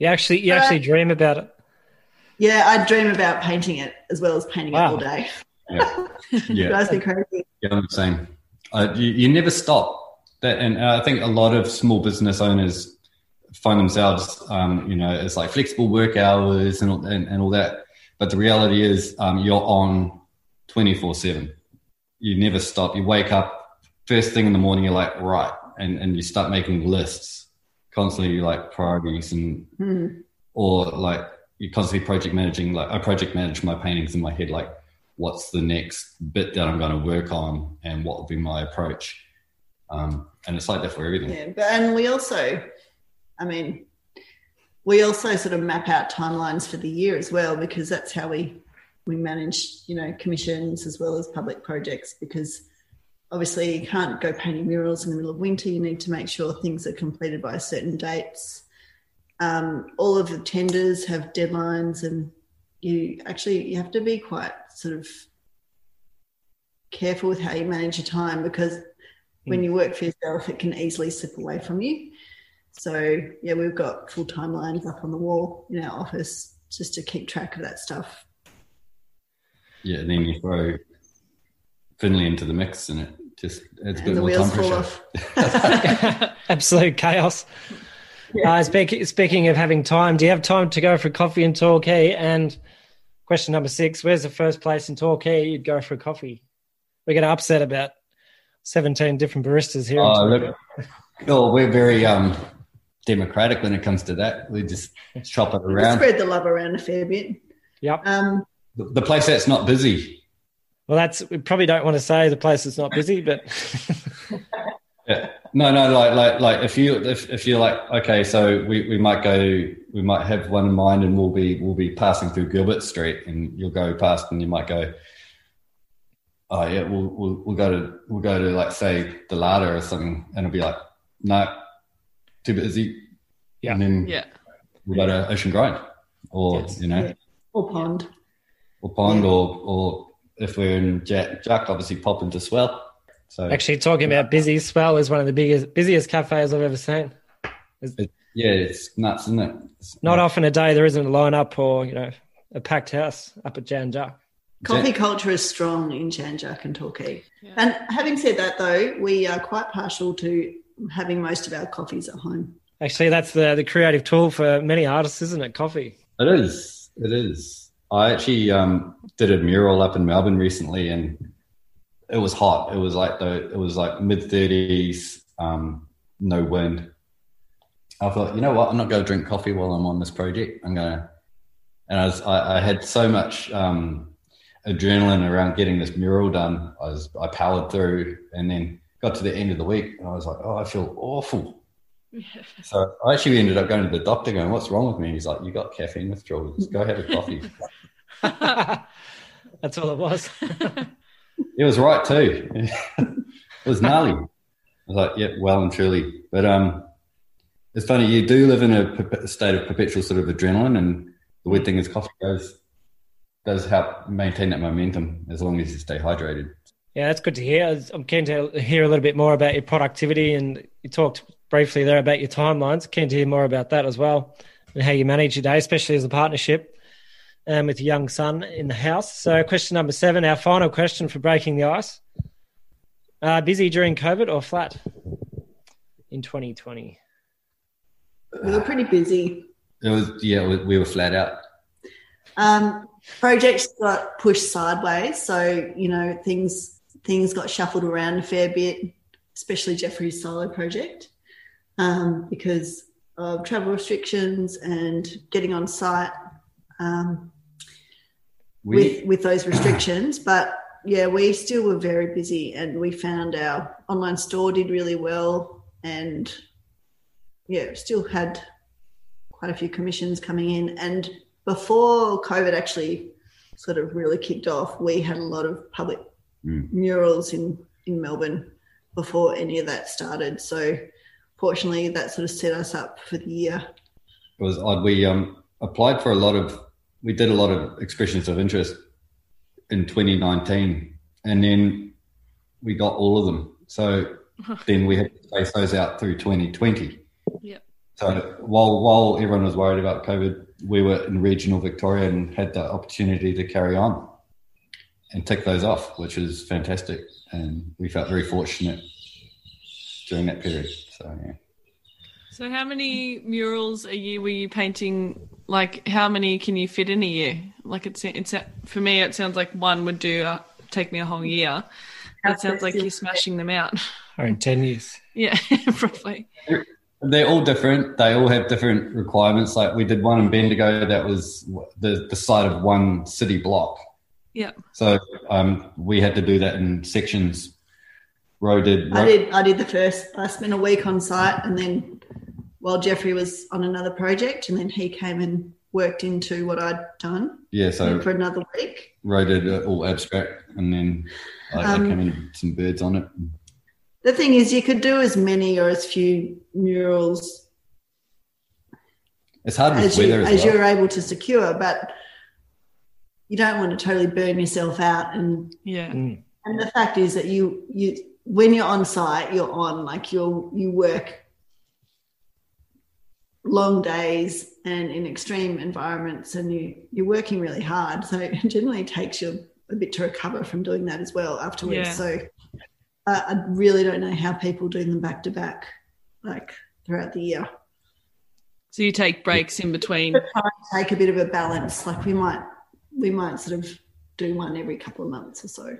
you actually, you actually dream about it. Yeah, I dream about painting it as well as painting wow. it all day. Yeah, yeah. drives me crazy. Yeah, I'm saying. Uh, you, you never stop that, and I think a lot of small business owners find themselves, um, you know, it's like flexible work hours and, and, and all that. But the reality is, um, you're on 24 7. You never stop. You wake up first thing in the morning, you're like, right. And, and you start making lists constantly, like priorities and, mm. or like you're constantly project managing. Like I project manage my paintings in my head, like what's the next bit that I'm going to work on and what will be my approach. Um, and it's like that for everything. Yeah, but and we also, I mean, we also sort of map out timelines for the year as well because that's how we we manage, you know, commissions as well as public projects because obviously you can't go painting murals in the middle of winter. You need to make sure things are completed by certain dates. Um, all of the tenders have deadlines, and you actually you have to be quite sort of careful with how you manage your time because when hmm. you work for yourself, it can easily slip away from you. So yeah, we've got full timelines up on the wall in our office just to keep track of that stuff. Yeah, and then you throw Finley into the mix and it just adds a bit more time pressure. Absolute chaos. Yeah. Uh, speak, speaking of having time, do you have time to go for coffee in Torquay? And question number six, where's the first place in Torquay you'd go for a coffee? We're going upset about 17 different baristas here. Oh, look, well, we're very um, democratic when it comes to that. We just chop it around. Spread the love around a fair bit. Yep. Um, the, the place that's not busy. Well, that's we probably don't want to say the place that's not busy, but yeah. no, no, like, like, like if you if, if you're like okay, so we, we might go, we might have one in mind, and we'll be we'll be passing through Gilbert Street, and you'll go past, and you might go, oh yeah, we'll we'll, we'll go to we'll go to like say the Larder or something, and it'll be like no, too busy. Yeah. And then yeah. we'll go to Ocean Grind or, yes. you know, yeah. or Pond. Or Pond, yeah. or, or if we're in Jack, Jack, obviously pop into Swell. So Actually, talking about busy, Swell is one of the biggest, busiest cafes I've ever seen. It, yeah, it's nuts, isn't it? It's not nuts. often a day there isn't a lineup or, you know, a packed house up at Jan Juc. Coffee culture is strong in Jan Juc and Torquay. Yeah. And having said that, though, we are quite partial to having most of our coffees at home. Actually, that's the, the creative tool for many artists, isn't it? Coffee. It is. It is. I actually um, did a mural up in Melbourne recently, and it was hot. It was like the it was like mid thirties, um, no wind. I thought, you know what? I'm not going to drink coffee while I'm on this project. I'm going to, and I was I, I had so much um, adrenaline around getting this mural done. I was I powered through, and then got to the end of the week and I was like, oh, I feel awful. So I actually ended up going to the doctor going, what's wrong with me? He's like, you got caffeine withdrawal. Just go have a coffee. That's all it was. it was right too. it was gnarly. I was like, yeah, well and truly. But um, it's funny, you do live in a state of perpetual sort of adrenaline. And the weird thing is coffee does, does help maintain that momentum as long as you stay hydrated. Yeah, that's good to hear. I'm keen to hear a little bit more about your productivity, and you talked briefly there about your timelines. Keen to hear more about that as well, and how you manage your day, especially as a partnership um, with your young son in the house. So, question number seven, our final question for breaking the ice: uh, busy during COVID or flat in 2020? We were pretty busy. It was yeah, we were flat out. Um, projects got pushed sideways, so you know things things got shuffled around a fair bit, especially Geoffrey's solo project, um, because of travel restrictions and getting on site um, we, with with those restrictions. But yeah, we still were very busy, and we found our online store did really well, and yeah, still had quite a few commissions coming in. And before COVID actually sort of really kicked off, we had a lot of public mm. murals in, in Melbourne before any of that started. So fortunately, that sort of set us up for the year. It was odd. We um, applied for a lot of, we did a lot of expressions of interest in 2019, and then we got all of them. So then we had to space those out through 2020. Yeah. So while while everyone was worried about COVID, we were in regional Victoria and had the opportunity to carry on and tick those off, which is fantastic. And we felt very fortunate during that period. So, yeah. So, how many murals a year were you painting? Like, how many can you fit in a year? Like, it's it's for me, it sounds like one would do uh, take me a whole year. That sounds like you're smashing them out. Or in 10 years. Yeah, probably. They're all different. They all have different requirements. Like we did one in Bendigo that was the, the side of one city block. Yeah. So um, we had to do that in sections. Ro did. I did. I did the first. I spent a week on site, and then while Geoffrey was on another project, and then he came and worked into what I'd done. Yeah. So for another week. Ro did all abstract, and then I, um, I came in with some birds on it. The thing is, you could do as many or as few murals. It's hard as, you, as well. you're able to secure, but you don't want to totally burn yourself out. And yeah, mm. and the fact is that you you when you're on site, you're on like you you work long days and in extreme environments and you you're working really hard so it generally takes you a bit to recover from doing that as well afterwards yeah. so uh, i really don't know how people do them back to back like throughout the year so you take breaks in between take a bit of a balance like we might we might sort of do one every couple of months or so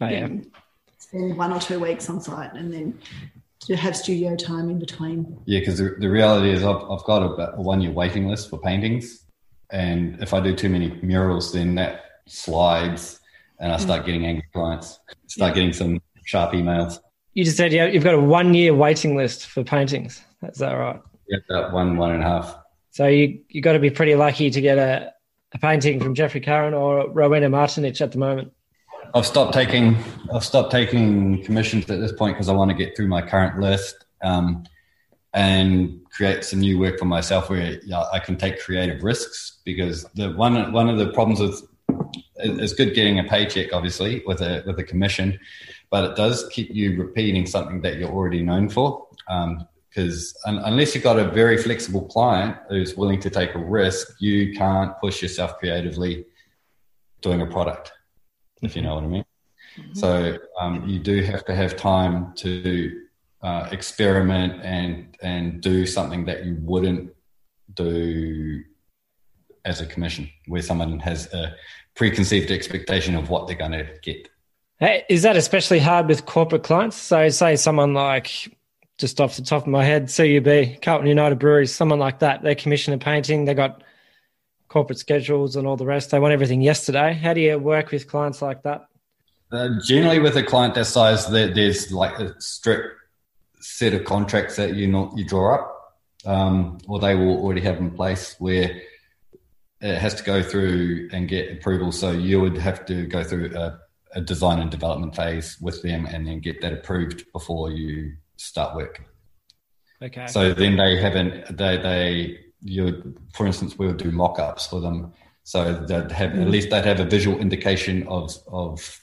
oh, yeah. spend one or two weeks on site and then to have studio time in between. Yeah, because the, the reality is I've, I've got a, a one year waiting list for paintings. And if I do too many murals, then that slides and I start mm. getting angry clients, start yeah. getting some sharp emails. You just said yeah, you've got a one year waiting list for paintings. Is that right? Yeah, about one, one and a half. So you you got to be pretty lucky to get a, a painting from Geoffrey Carran or Rowena Martinich at the moment. I've stopped taking I've stopped taking commissions at this point because I want to get through my current list um, and create some new work for myself where yeah, I can take creative risks because the one one of the problems with it's good getting a paycheck obviously with a with a commission, but it does keep you repeating something that you're already known for. because um, un- unless you've got a very flexible client who's willing to take a risk, you can't push yourself creatively doing a product if you know what I mean. Mm-hmm. So um, you do have to have time to uh, experiment and and do something that you wouldn't do as a commission, where someone has a preconceived expectation of what they're going to get. Hey, is that especially hard with corporate clients? So, say someone like, just off the top of my head, CUB, Carlton United Breweries, someone like that, they commission a painting, they got corporate schedules and all the rest. They want everything yesterday. How do you work with clients like that? Uh, generally, with a client that size, there's like a strict set of contracts that you not you draw up, um, or they will already have in place where it has to go through and get approval. So you would have to go through a, a design and development phase with them, and then get that approved before you start work. Okay. So then they haven't they they you for instance, we would do mock-ups for them, so that have mm. at least they'd have a visual indication of of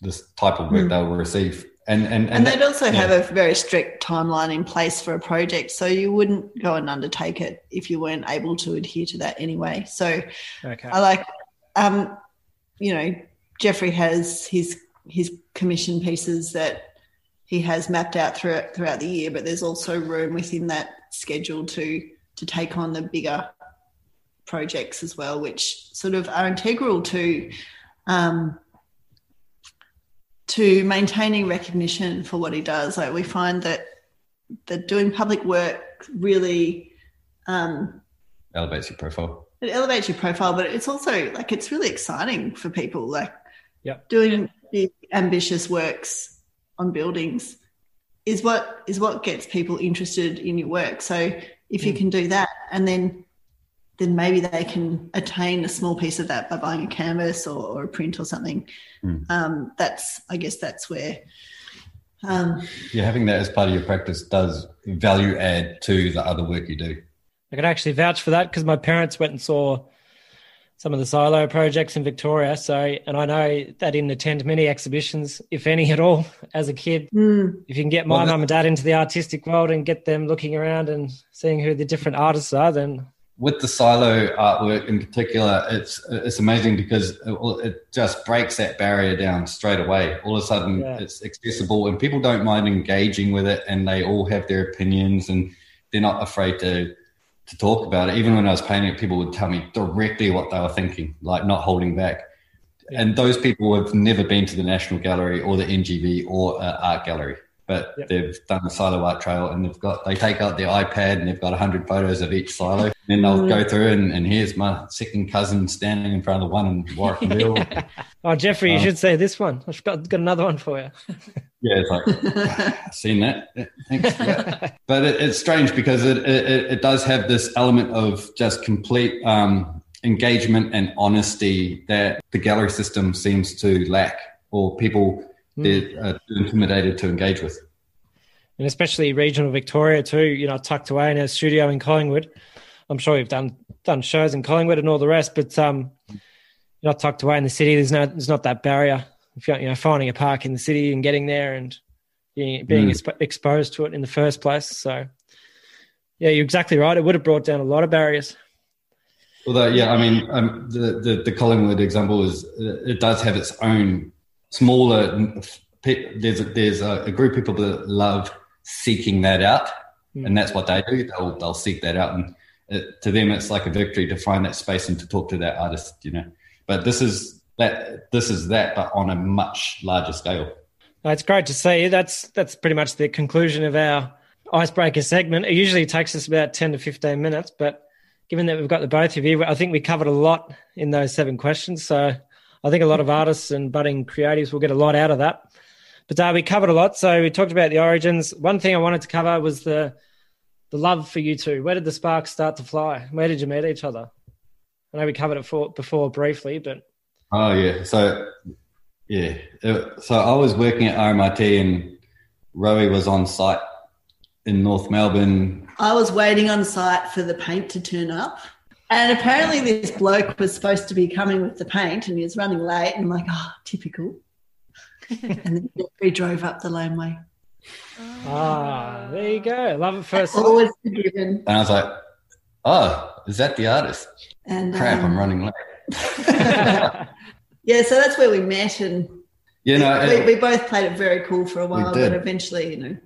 this type of work mm. they'll receive. And, and, and, and they'd also yeah. have a very strict timeline in place for a project. So you wouldn't go and undertake it if you weren't able to adhere to that anyway. So okay. I like, um, you know, Geoffrey has his his commission pieces that he has mapped out throughout throughout the year, but there's also room within that schedule to to take on the bigger projects as well, which sort of are integral to um, to maintaining recognition for what he does. Like we find that that doing public work really um, elevates your profile. It elevates your profile, but it's also like it's really exciting for people. Like yep. doing big, ambitious works on buildings is what is what gets people interested in your work. So if you mm. can do that and then then maybe they can attain a small piece of that by buying a canvas or, or a print or something mm. um, that's i guess that's where um, yeah having that as part of your practice does value add to the other work you do i can actually vouch for that because my parents went and saw some of the silo projects in Victoria. So, and I know that didn't attend many exhibitions, if any at all, as a kid. Mm. If you can get my well, mum and dad into the artistic world and get them looking around and seeing who the different artists are, then with the silo artwork in particular, it's it's amazing because it, it just breaks that barrier down straight away. All of a sudden, yeah. it's accessible, and people don't mind engaging with it, and they all have their opinions, and they're not afraid to to talk about it. Even when I was painting it, people would tell me directly what they were thinking, like not holding back. yeah. and those people have never been to the National Gallery or the NGV or uh, Art Gallery but yep. they've done the silo art trail and they've got they take out their iPad and they've got hundred photos of each silo. And then they'll mm. go through and, and, here's my second cousin standing in front of the one in Warragamba. yeah. Oh, Geoffrey, you um, should say this one. I've got, got another one for you. yeah, it's like seen that. Thanks. But it, it's strange because it, it, it does have this element of just complete um, engagement and honesty that the gallery system seems to lack, or people they're uh, intimidated to engage with. And especially regional Victoria too, you know, tucked away in a studio in Collingwood. I'm sure you've done done shows in Collingwood and all the rest, but um, you're not tucked away in the city. There's no there's not that barrier. If you're you know finding a park in the city and getting there and being, being mm. exposed to it in the first place. So yeah, you're exactly right. It would have brought down a lot of barriers. Although, yeah, I mean, um, the, the, the Collingwood example is it does have its own smaller there's a, there's a, group of people that love seeking that out mm. and that's what they do. They'll, they'll seek that out and it, to them it's like a victory to find that space and to talk to that artist you know. But this is that this is that but on a much larger scale. It's great to see. That's that's pretty much the conclusion of our icebreaker segment. It usually takes us about 10 to 15 minutes but given that we've got the both of you i think we covered a lot in those seven questions so I think a lot of artists and budding creatives will get a lot out of that. But uh, we covered a lot. So we talked about the origins. One thing I wanted to cover was the the love for you two. Where did the sparks start to fly? Where did you meet each other? I know we covered it for, before briefly, but oh yeah. So yeah, so I was working at RMIT and Rowie was on site in North Melbourne. I was waiting on site for the paint to turn up. And apparently, this bloke was supposed to be coming with the paint, and he was running late. And I'm like, oh, typical. and then he drove up the laneway. Ah, there you go. Love it first. Always forgiven. And I was like, oh, is that the artist? And crap, um, I'm running late. yeah, so that's where we met, and you know, we, we, both played it very cool for a while, but eventually, you know,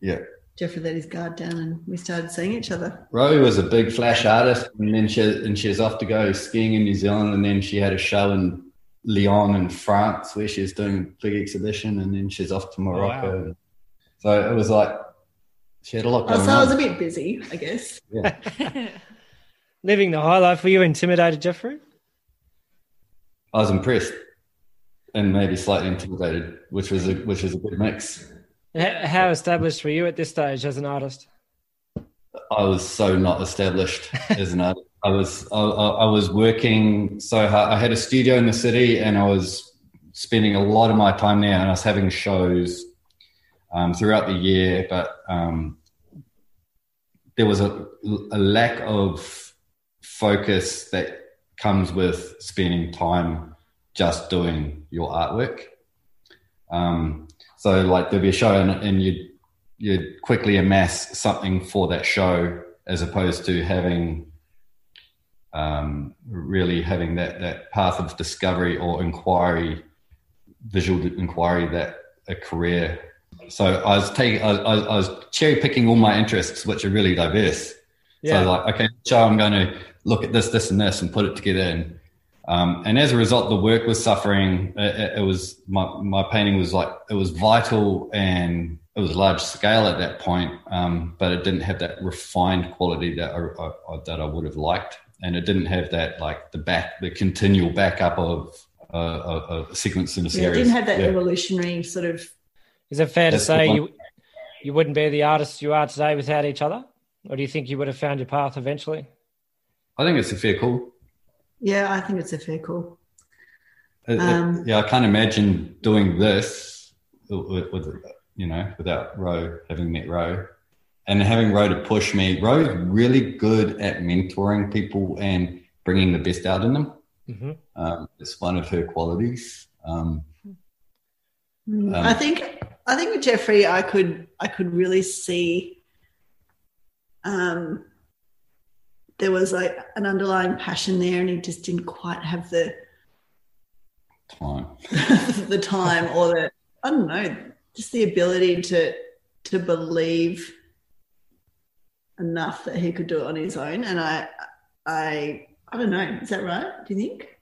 yeah, Geoffrey let his guard down and we started seeing each other. Rowie was a big flash artist and then she and she was off to go skiing in New Zealand and then she had a show in Lyon in France where she was doing a big exhibition and then she's off to Morocco. Oh, wow. So it was like she had a lot oh, going oh, so on. I was a bit busy, I guess. Yeah. Living the high life. Were you intimidated, Geoffrey? I was impressed and maybe slightly intimidated, which was a which was a good mix. How established were you at this stage as an artist? I was so not established as an artist. I was I, I, was working so hard. I had a studio in the city, and I was spending a lot of my time there, and I was having shows um, throughout the year. But um, there was a, a lack of focus that comes with spending time just doing your artwork. Um, so like there'd be a show and, and you'd you'd quickly amass something for that show as opposed to having um, really having that that path of discovery or inquiry, visual inquiry that a career. So I was taking I, I, I was cherry picking all my interests, which are really diverse. Yeah. So like okay, show I'm going to look at this, this, and this, and put it together and um, and as a result, the work was suffering. It, it, was my, my painting was like it was vital and it was large scale at that point, um, but it didn't have that refined quality that I, I, that I would have liked, and it didn't have that like the back the continual backup of uh, a, a, sequence in a series. Yeah, it didn't have that yeah. evolutionary sort of. Is it fair to say you you wouldn't be the artist you are today without each other, or do you think you would have found your path eventually? I think it's a fair call. Yeah, I think it's a fair call. Um, yeah, I can't imagine doing this with, with, you know without Ro having met Ro and having Ro to push me. Ro's really good at mentoring people and bringing the best out in them. Mm-hmm. Um, it's one of her qualities. Um, mm, I um, think I think with Geoffrey, I could I could really see um, there was like an underlying passion there and he just didn't quite have the time the time or the i don't know just the ability to to believe enough that he could do it on his own and i i i don't know is that right do you think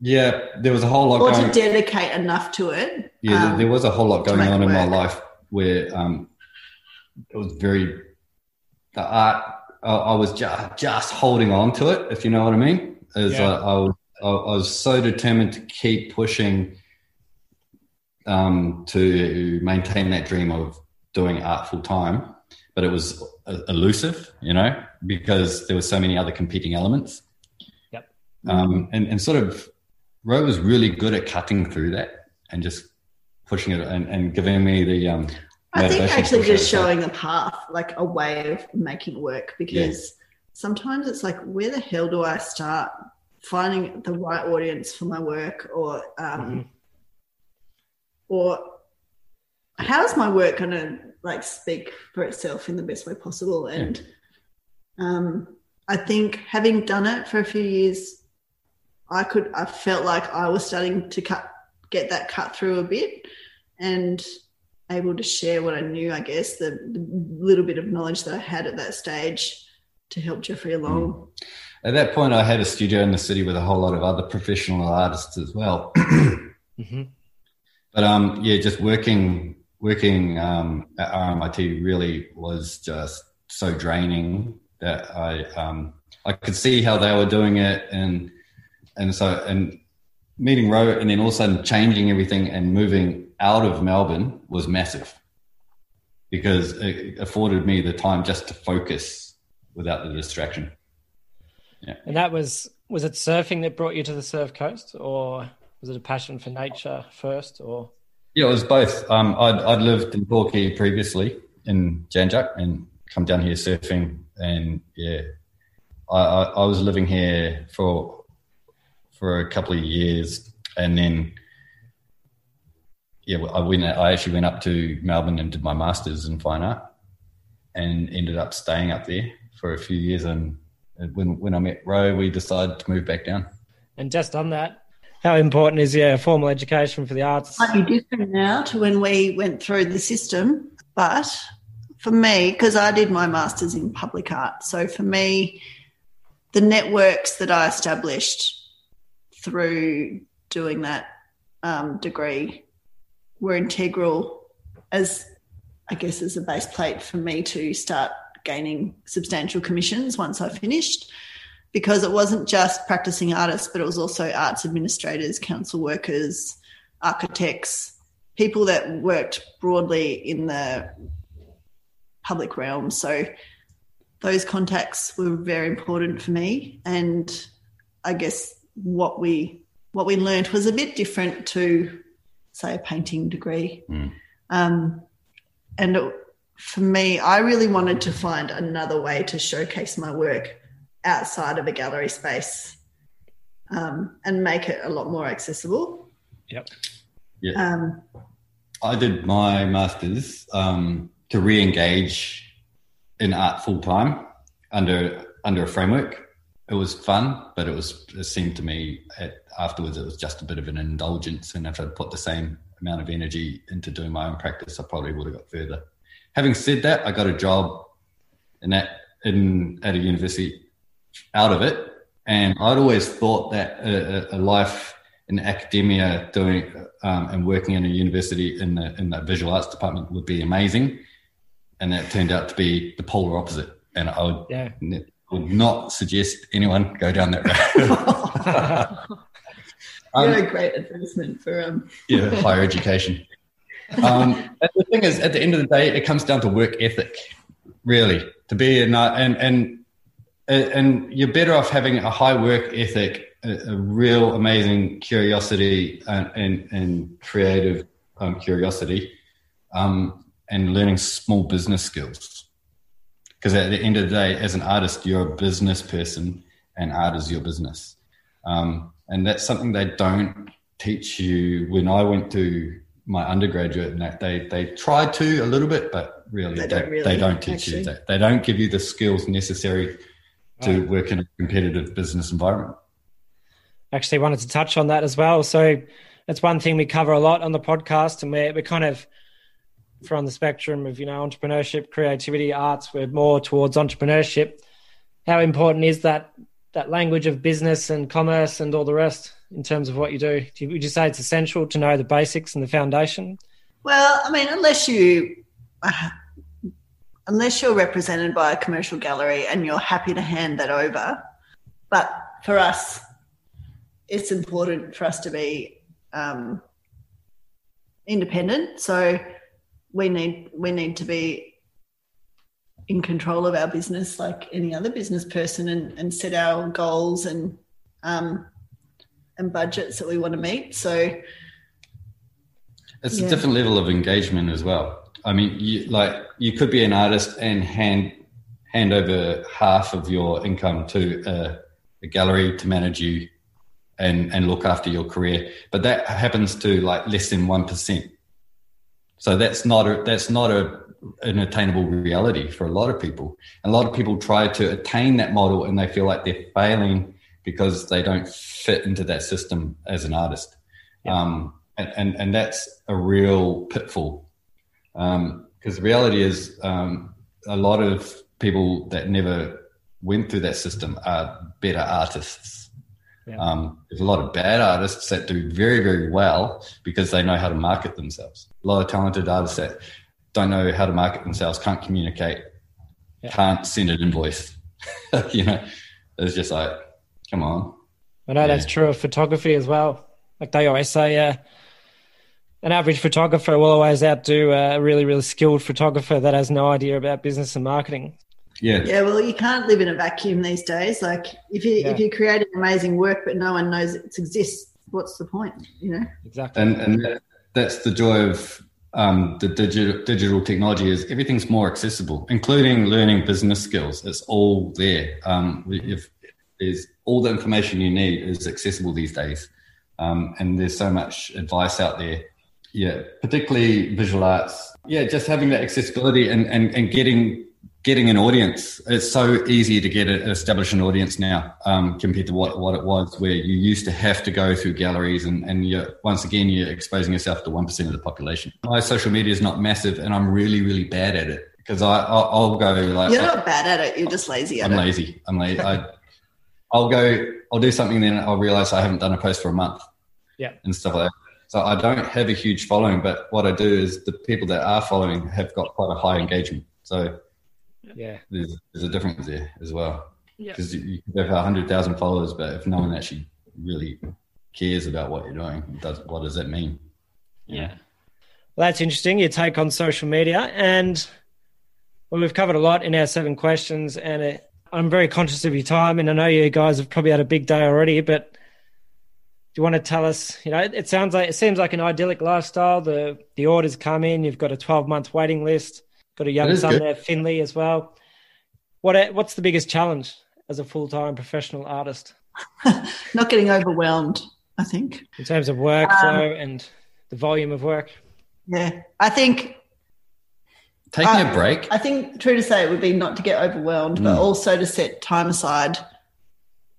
Yeah, there was a whole lot. Or going, to dedicate enough to it. Yeah, um, there was a whole lot going on in my life where um, it was very the art. I, I was just just holding on to it, if you know what I mean. As yeah. I, I, was, I, was so determined to keep pushing um, to maintain that dream of doing art full time, but it was elusive, you know, because there were so many other competing elements. Yep. Um, and, and sort of Ro was really good at cutting through that and just pushing it and, and giving me the um, I think actually just showing a path, like a way of making it work because yeah. sometimes it's like, where the hell do I start finding the right audience for my work or, um, mm-hmm. or how's my work going to like speak for itself in the best way possible? And, yeah. um, I think having done it for a few years, I could, I felt like I was starting to cut, get that cut through a bit. And able to share what I knew, I guess, the, the, little bit of knowledge that I had at that stage to help Geoffrey along. Mm. At that point, I had a studio in the city with a whole lot of other professional artists as well. mm-hmm. But um, yeah, just working working um, at RMIT really was just so draining that I um, I could see how they were doing it, and and so and meeting Ro, and then all of a sudden changing everything and moving out of Melbourne was massive because it afforded me the time just to focus without the distraction. Yeah. And that was was it surfing that brought you to the surf coast, or was it a passion for nature first, or? Yeah, it was both. Um, I'd, I'd lived in Torquay previously in Jan Juc and come down here surfing, and yeah, I, I, I was living here for for a couple of years, and then yeah, I went. I actually went up to Melbourne and did my masters in fine art, and ended up staying up there for a few years. And when when I met Ro, we decided to move back down. And just on that, how important is yeah formal education for the arts? Slightly different now to when we went through the system, but for me, because I did my masters in public art, so for me, the networks that I established through doing that um, degree were integral as I guess as a base plate for me to start gaining substantial commissions once I finished because it wasn't just practicing artists, but it was also arts administrators, council workers, architects, people that worked broadly in the public realm. So those contacts were very important for me. And I guess what we what we learned was a bit different to say, a painting degree. Mm. Um, and it, for me, I really wanted to find another way to showcase my work outside of a gallery space um, and make it a lot more accessible. Yep. Yeah. Um, I did my master's um, to re-engage in art full time under under a framework. It was fun, but it was it seemed to me at afterwards it was just a bit of an indulgence. And if I'd put the same amount of energy into doing my own practice, I probably would have got further. Having said that, I got a job in that in at a university out of it, and I'd always thought that a, a life in academia doing um, and working in a university in the in the visual arts department would be amazing, and that turned out to be the polar opposite. And I would yeah. Would not suggest anyone go down that road. Um, You're a great advertisement for um. yeah, higher education. Um, the thing is, at the end of the day, it comes down to work ethic, really. To be a, and and and you're better off having a high work ethic, a, a real amazing curiosity and and, and creative um, curiosity, um, and learning small business skills. Because at the end of the day, as an artist, you're a business person, and art is your business. Um, and that's something they don't teach you. When I went to my undergraduate, and that they they tried to a little bit, but really they don't, really, they don't teach actually. you that. They don't give you the skills necessary to right. work in a competitive business environment. Actually, wanted to touch on that as well. So it's one thing we cover a lot on the podcast, and we're we're kind of from the spectrum of you know entrepreneurship, creativity, arts. We're more towards entrepreneurship. How important is that that language of business and commerce and all the rest? in terms of what you do? do you, would you say it's essential to know the basics and the foundation? Well, I mean, unless you uh, unless you're represented by a commercial gallery and you're happy to hand that over, but for us, it's important for us to be um, independent. So we need we need to be in control of our business like any other business person and, and set our goals and um, and budgets that we want to meet. So it's yeah. a different level of engagement as well. I mean, you, like you could be an artist and hand hand over half of your income to a, a gallery to manage you and and look after your career, but that happens to like less than one percent. So that's not a that's not a an attainable reality for a lot of people. And a lot of people try to attain that model and they feel like they're failing because they don't fit into that system as an artist. Yeah. Um, and, and, and, that's a real pitfall. Because um, the reality is, um, a lot of people that never went through that system are better artists. Yeah. Um, there's a lot of bad artists that do very, very well because they know how to market themselves. A lot of talented artists that don't know how to market themselves, can't communicate, yeah. can't send an invoice. you know, it's just like, come on. I know yeah. that's true of photography as well. Like they always say, uh, an average photographer will always outdo a really, really skilled photographer that has no idea about business and marketing. Yeah. Yeah. Well, you can't live in a vacuum these days. Like if you yeah. if you create an amazing work but no one knows it exists, what's the point? You know. Exactly. And and that's the joy of um, the digital digital technology is everything's more accessible, including learning business skills. It's all there. Um, if there's all the information you need is accessible these days, um, and there's so much advice out there. Yeah, particularly visual arts. Yeah, just having that accessibility and, and, and getting getting an audience. It's so easy to get a, establish an audience now um, compared to what, what it was, where you used to have to go through galleries, and and you once again you're exposing yourself to one percent of the population. My social media is not massive, and I'm really really bad at it because I I'll, I'll, go like you're not bad at it. You're just lazy. I'm it. lazy. I'm lazy. I, I'll go. I'll do something, then I'll realize I haven't done a post for a month. Yeah, and stuff like that. So I don't have a huge following, but what I do is the people that are following have got quite a high engagement. So yeah, there's, there's a difference there as well. Because yeah. you, you have a hundred thousand followers, but if no one actually really cares about what you're doing, does what does that mean? Yeah. Well, that's interesting. Your take on social media, and well, we've covered a lot in our seven questions, and it, I'm very conscious of your time, and I know you guys have probably had a big day already, but do you want to tell us? You know, it, it sounds like it seems like an idyllic lifestyle. The the orders come in, you've got a 12 month waiting list. Got a young son good. there, Finley, as well. What what's the biggest challenge as a full time professional artist? Not getting overwhelmed, I think. In terms of workflow um, and the volume of work. Yeah, I think taking uh, a break. I think true to say it would be not to get overwhelmed, mm. but also to set time aside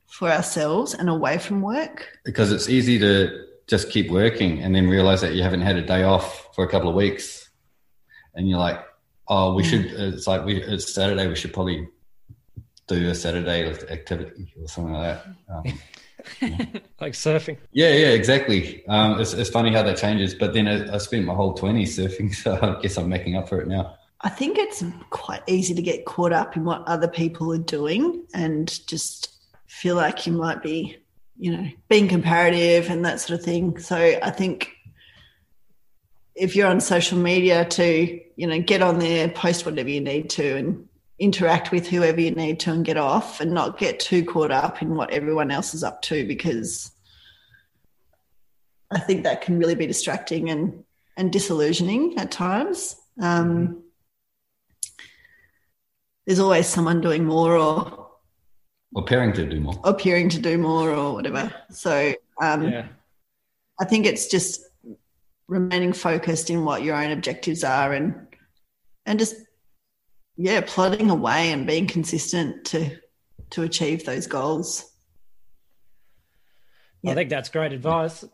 for ourselves and away from work. Because it's easy to just keep working and then realize that you haven't had a day off for a couple of weeks, and you're like, oh, we should. Mm. It's like we. It's Saturday. We should probably do a Saturday activity or something like that. Um, yeah. like surfing. Yeah, yeah, exactly. Um, it's, it's funny how that changes. But then I, I spent my whole 20s surfing, so I guess I'm making up for it now. I think it's quite easy to get caught up in what other people are doing and just feel like you might be, you know, being comparative and that sort of thing. So I think if you're on social media to you know get on there post whatever you need to and interact with whoever you need to and get off and not get too caught up in what everyone else is up to because i think that can really be distracting and and disillusioning at times. Um, there's always someone doing more or appearing to do more. Appearing to do more or whatever. So um, yeah. i think it's just remaining focused in what your own objectives are and and just yeah plodding away and being consistent to to achieve those goals. Yep. i think that's great advice.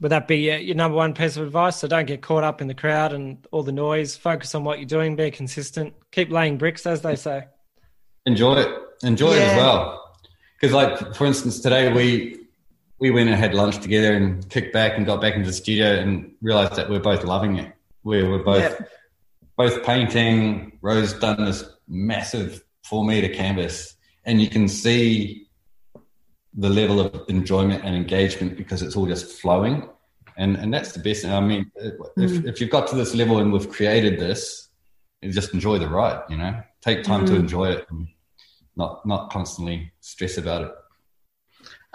Would that be your number one piece of advice? So don't get caught up in the crowd and all the noise. Focus on what you're doing. Be consistent. Keep laying bricks as they say. Enjoy it. Enjoy yeah. it as well. Because like for instance today we we went and had lunch together and kicked back and got back into the studio and realized that we're both loving it. We were both yep. both painting. Ro's done this massive four meter canvas, and you can see the level of enjoyment and engagement because it's all just flowing. And, and that's the best. I mean, if, mm. if you've got to this level and we've created this, just enjoy the ride, you know, take time mm. to enjoy it and not, not constantly stress about it.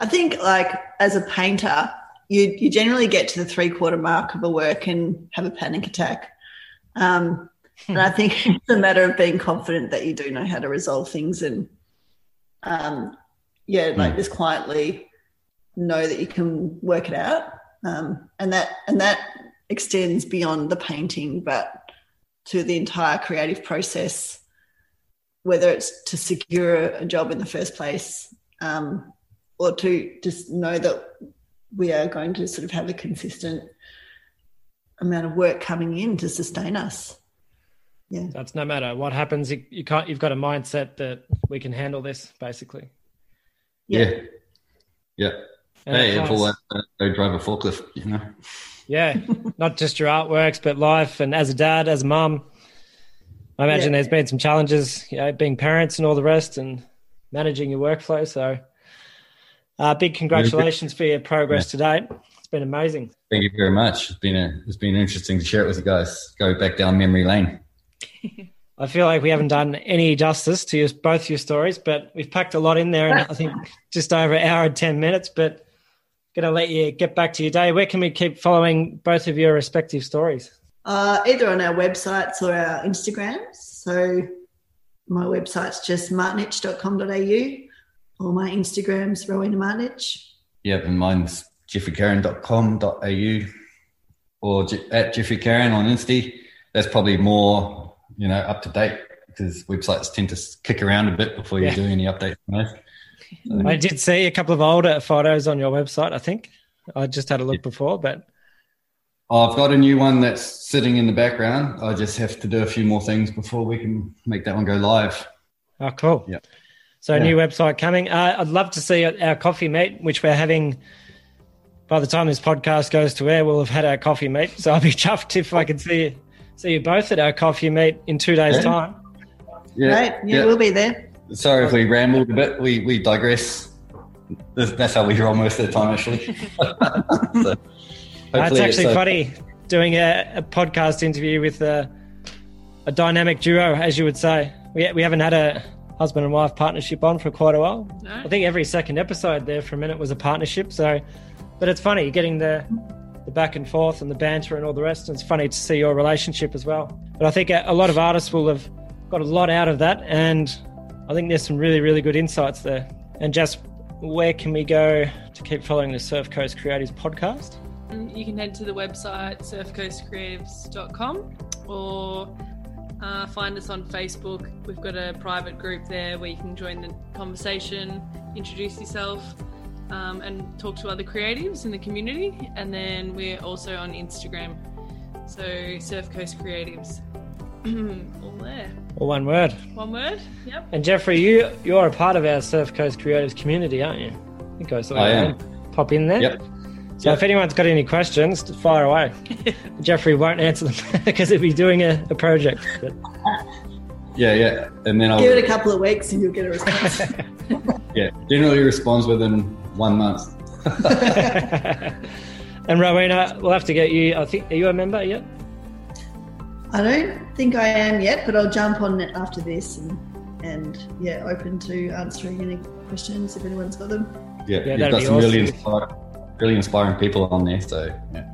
I think like as a painter, you, you generally get to the three quarter mark of a work and have a panic attack. Um, and I think it's a matter of being confident that you do know how to resolve things and um, yeah, like mm. just quietly know that you can work it out. Um, and that and that extends beyond the painting, but to the entire creative process, whether it's to secure a job in the first place, um, or to just know that we are going to sort of have a consistent amount of work coming in to sustain us. Yeah. That's no matter what happens, you, you can't you've got a mindset that we can handle this basically. Yeah. Yeah. yeah. Hey, if all that, uh, go drive a forklift, you know. Yeah, not just your artworks, but life. And as a dad, as a mum, I imagine yeah. there's been some challenges, you know, being parents and all the rest, and managing your workflow. So, uh, big congratulations for your progress yeah. to date. It's been amazing. Thank you very much. It's been a, it's been interesting to share it with you guys. Go back down memory lane. I feel like we haven't done any justice to your, both your stories, but we've packed a lot in there, and I think just over an hour and ten minutes. But going to let you get back to your day. Where can we keep following both of your respective stories? Uh, either on our websites or our Instagrams. So my website's just martinitch.com.au or my Instagram's Rowena Martinitch. Yep, and mine's geoffreycarran.com.au or at Geoffrey on Insta. That's probably more you know, up to date because websites tend to kick around a bit before you yeah. do any updates. So. I did see a couple of older photos on your website. I think I just had a look yeah. before, but I've got a new one that's sitting in the background. I just have to do a few more things before we can make that one go live. Oh, cool. Yeah. So, a new website coming. Uh, I'd love to see our coffee meet, which we're having. By the time this podcast goes to air, we'll have had our coffee meet. So I'll be chuffed if I can see see you both at our coffee meet in two days' yeah. time. Yeah, right. Yeah, yeah, we'll be there. Sorry if we rambled a bit. We we digress. That's how we roll most of the time, actually. so That's actually uh, funny doing a, a, podcast interview with a, a dynamic duo, as you would say. We we haven't had a husband and wife partnership on for quite a while. No. I think every second episode there for a minute was a partnership. So, but it's funny getting the the back and forth and the banter and all the rest. And it's funny to see your relationship as well. But I think a lot of artists will have got a lot out of that. And I think there's some really, really good insights there. And just where can we go to keep following the Surf Coast Creatives podcast? You can head to the website surfcoastcreatives.com or uh, find us on Facebook. We've got a private group there where you can join the conversation, introduce yourself um, and talk to other creatives in the community. And then we're also on Instagram. So Surf Coast Creatives. All there. All one word. One word. Yep. And Geoffrey, you you're a part of our Surf Coast Creatives community, aren't you? I think I saw I am. Pop in there. Yep. So yep. if anyone's got any questions, fire away. Geoffrey won't answer them because he'll be doing a, a project. But... Yeah, yeah. And then I'll give it a couple of weeks and you'll get a response. yeah, generally responds within one month. and Rowena, we'll have to get you. I think are you a member yet? I don't think I am yet, but I'll jump on it after this and and yeah, open to answering any questions if anyone's got them. Yeah, yeah you've got some awesome. really inspiring, really inspiring people on there. So yeah.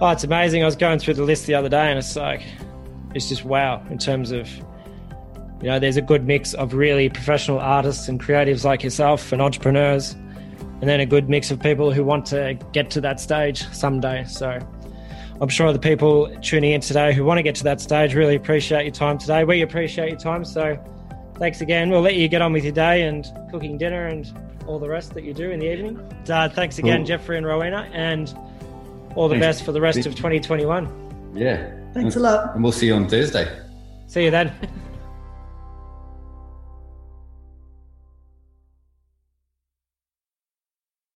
Oh, it's amazing. I was going through the list the other day, and it's like it's just wow in terms of you know, there's a good mix of really professional artists and creatives like yourself and entrepreneurs and then a good mix of people who want to get to that stage someday. So I'm sure the people tuning in today who want to get to that stage really appreciate your time today. We appreciate your time. So thanks again. We'll let you get on with your day and cooking dinner and all the rest that you do in the evening. Uh, thanks again, cool. Geoffrey and Rowena, and all the thanks. best for the rest of 2021. Yeah. Thanks a lot. And we'll see you on Thursday. See you then.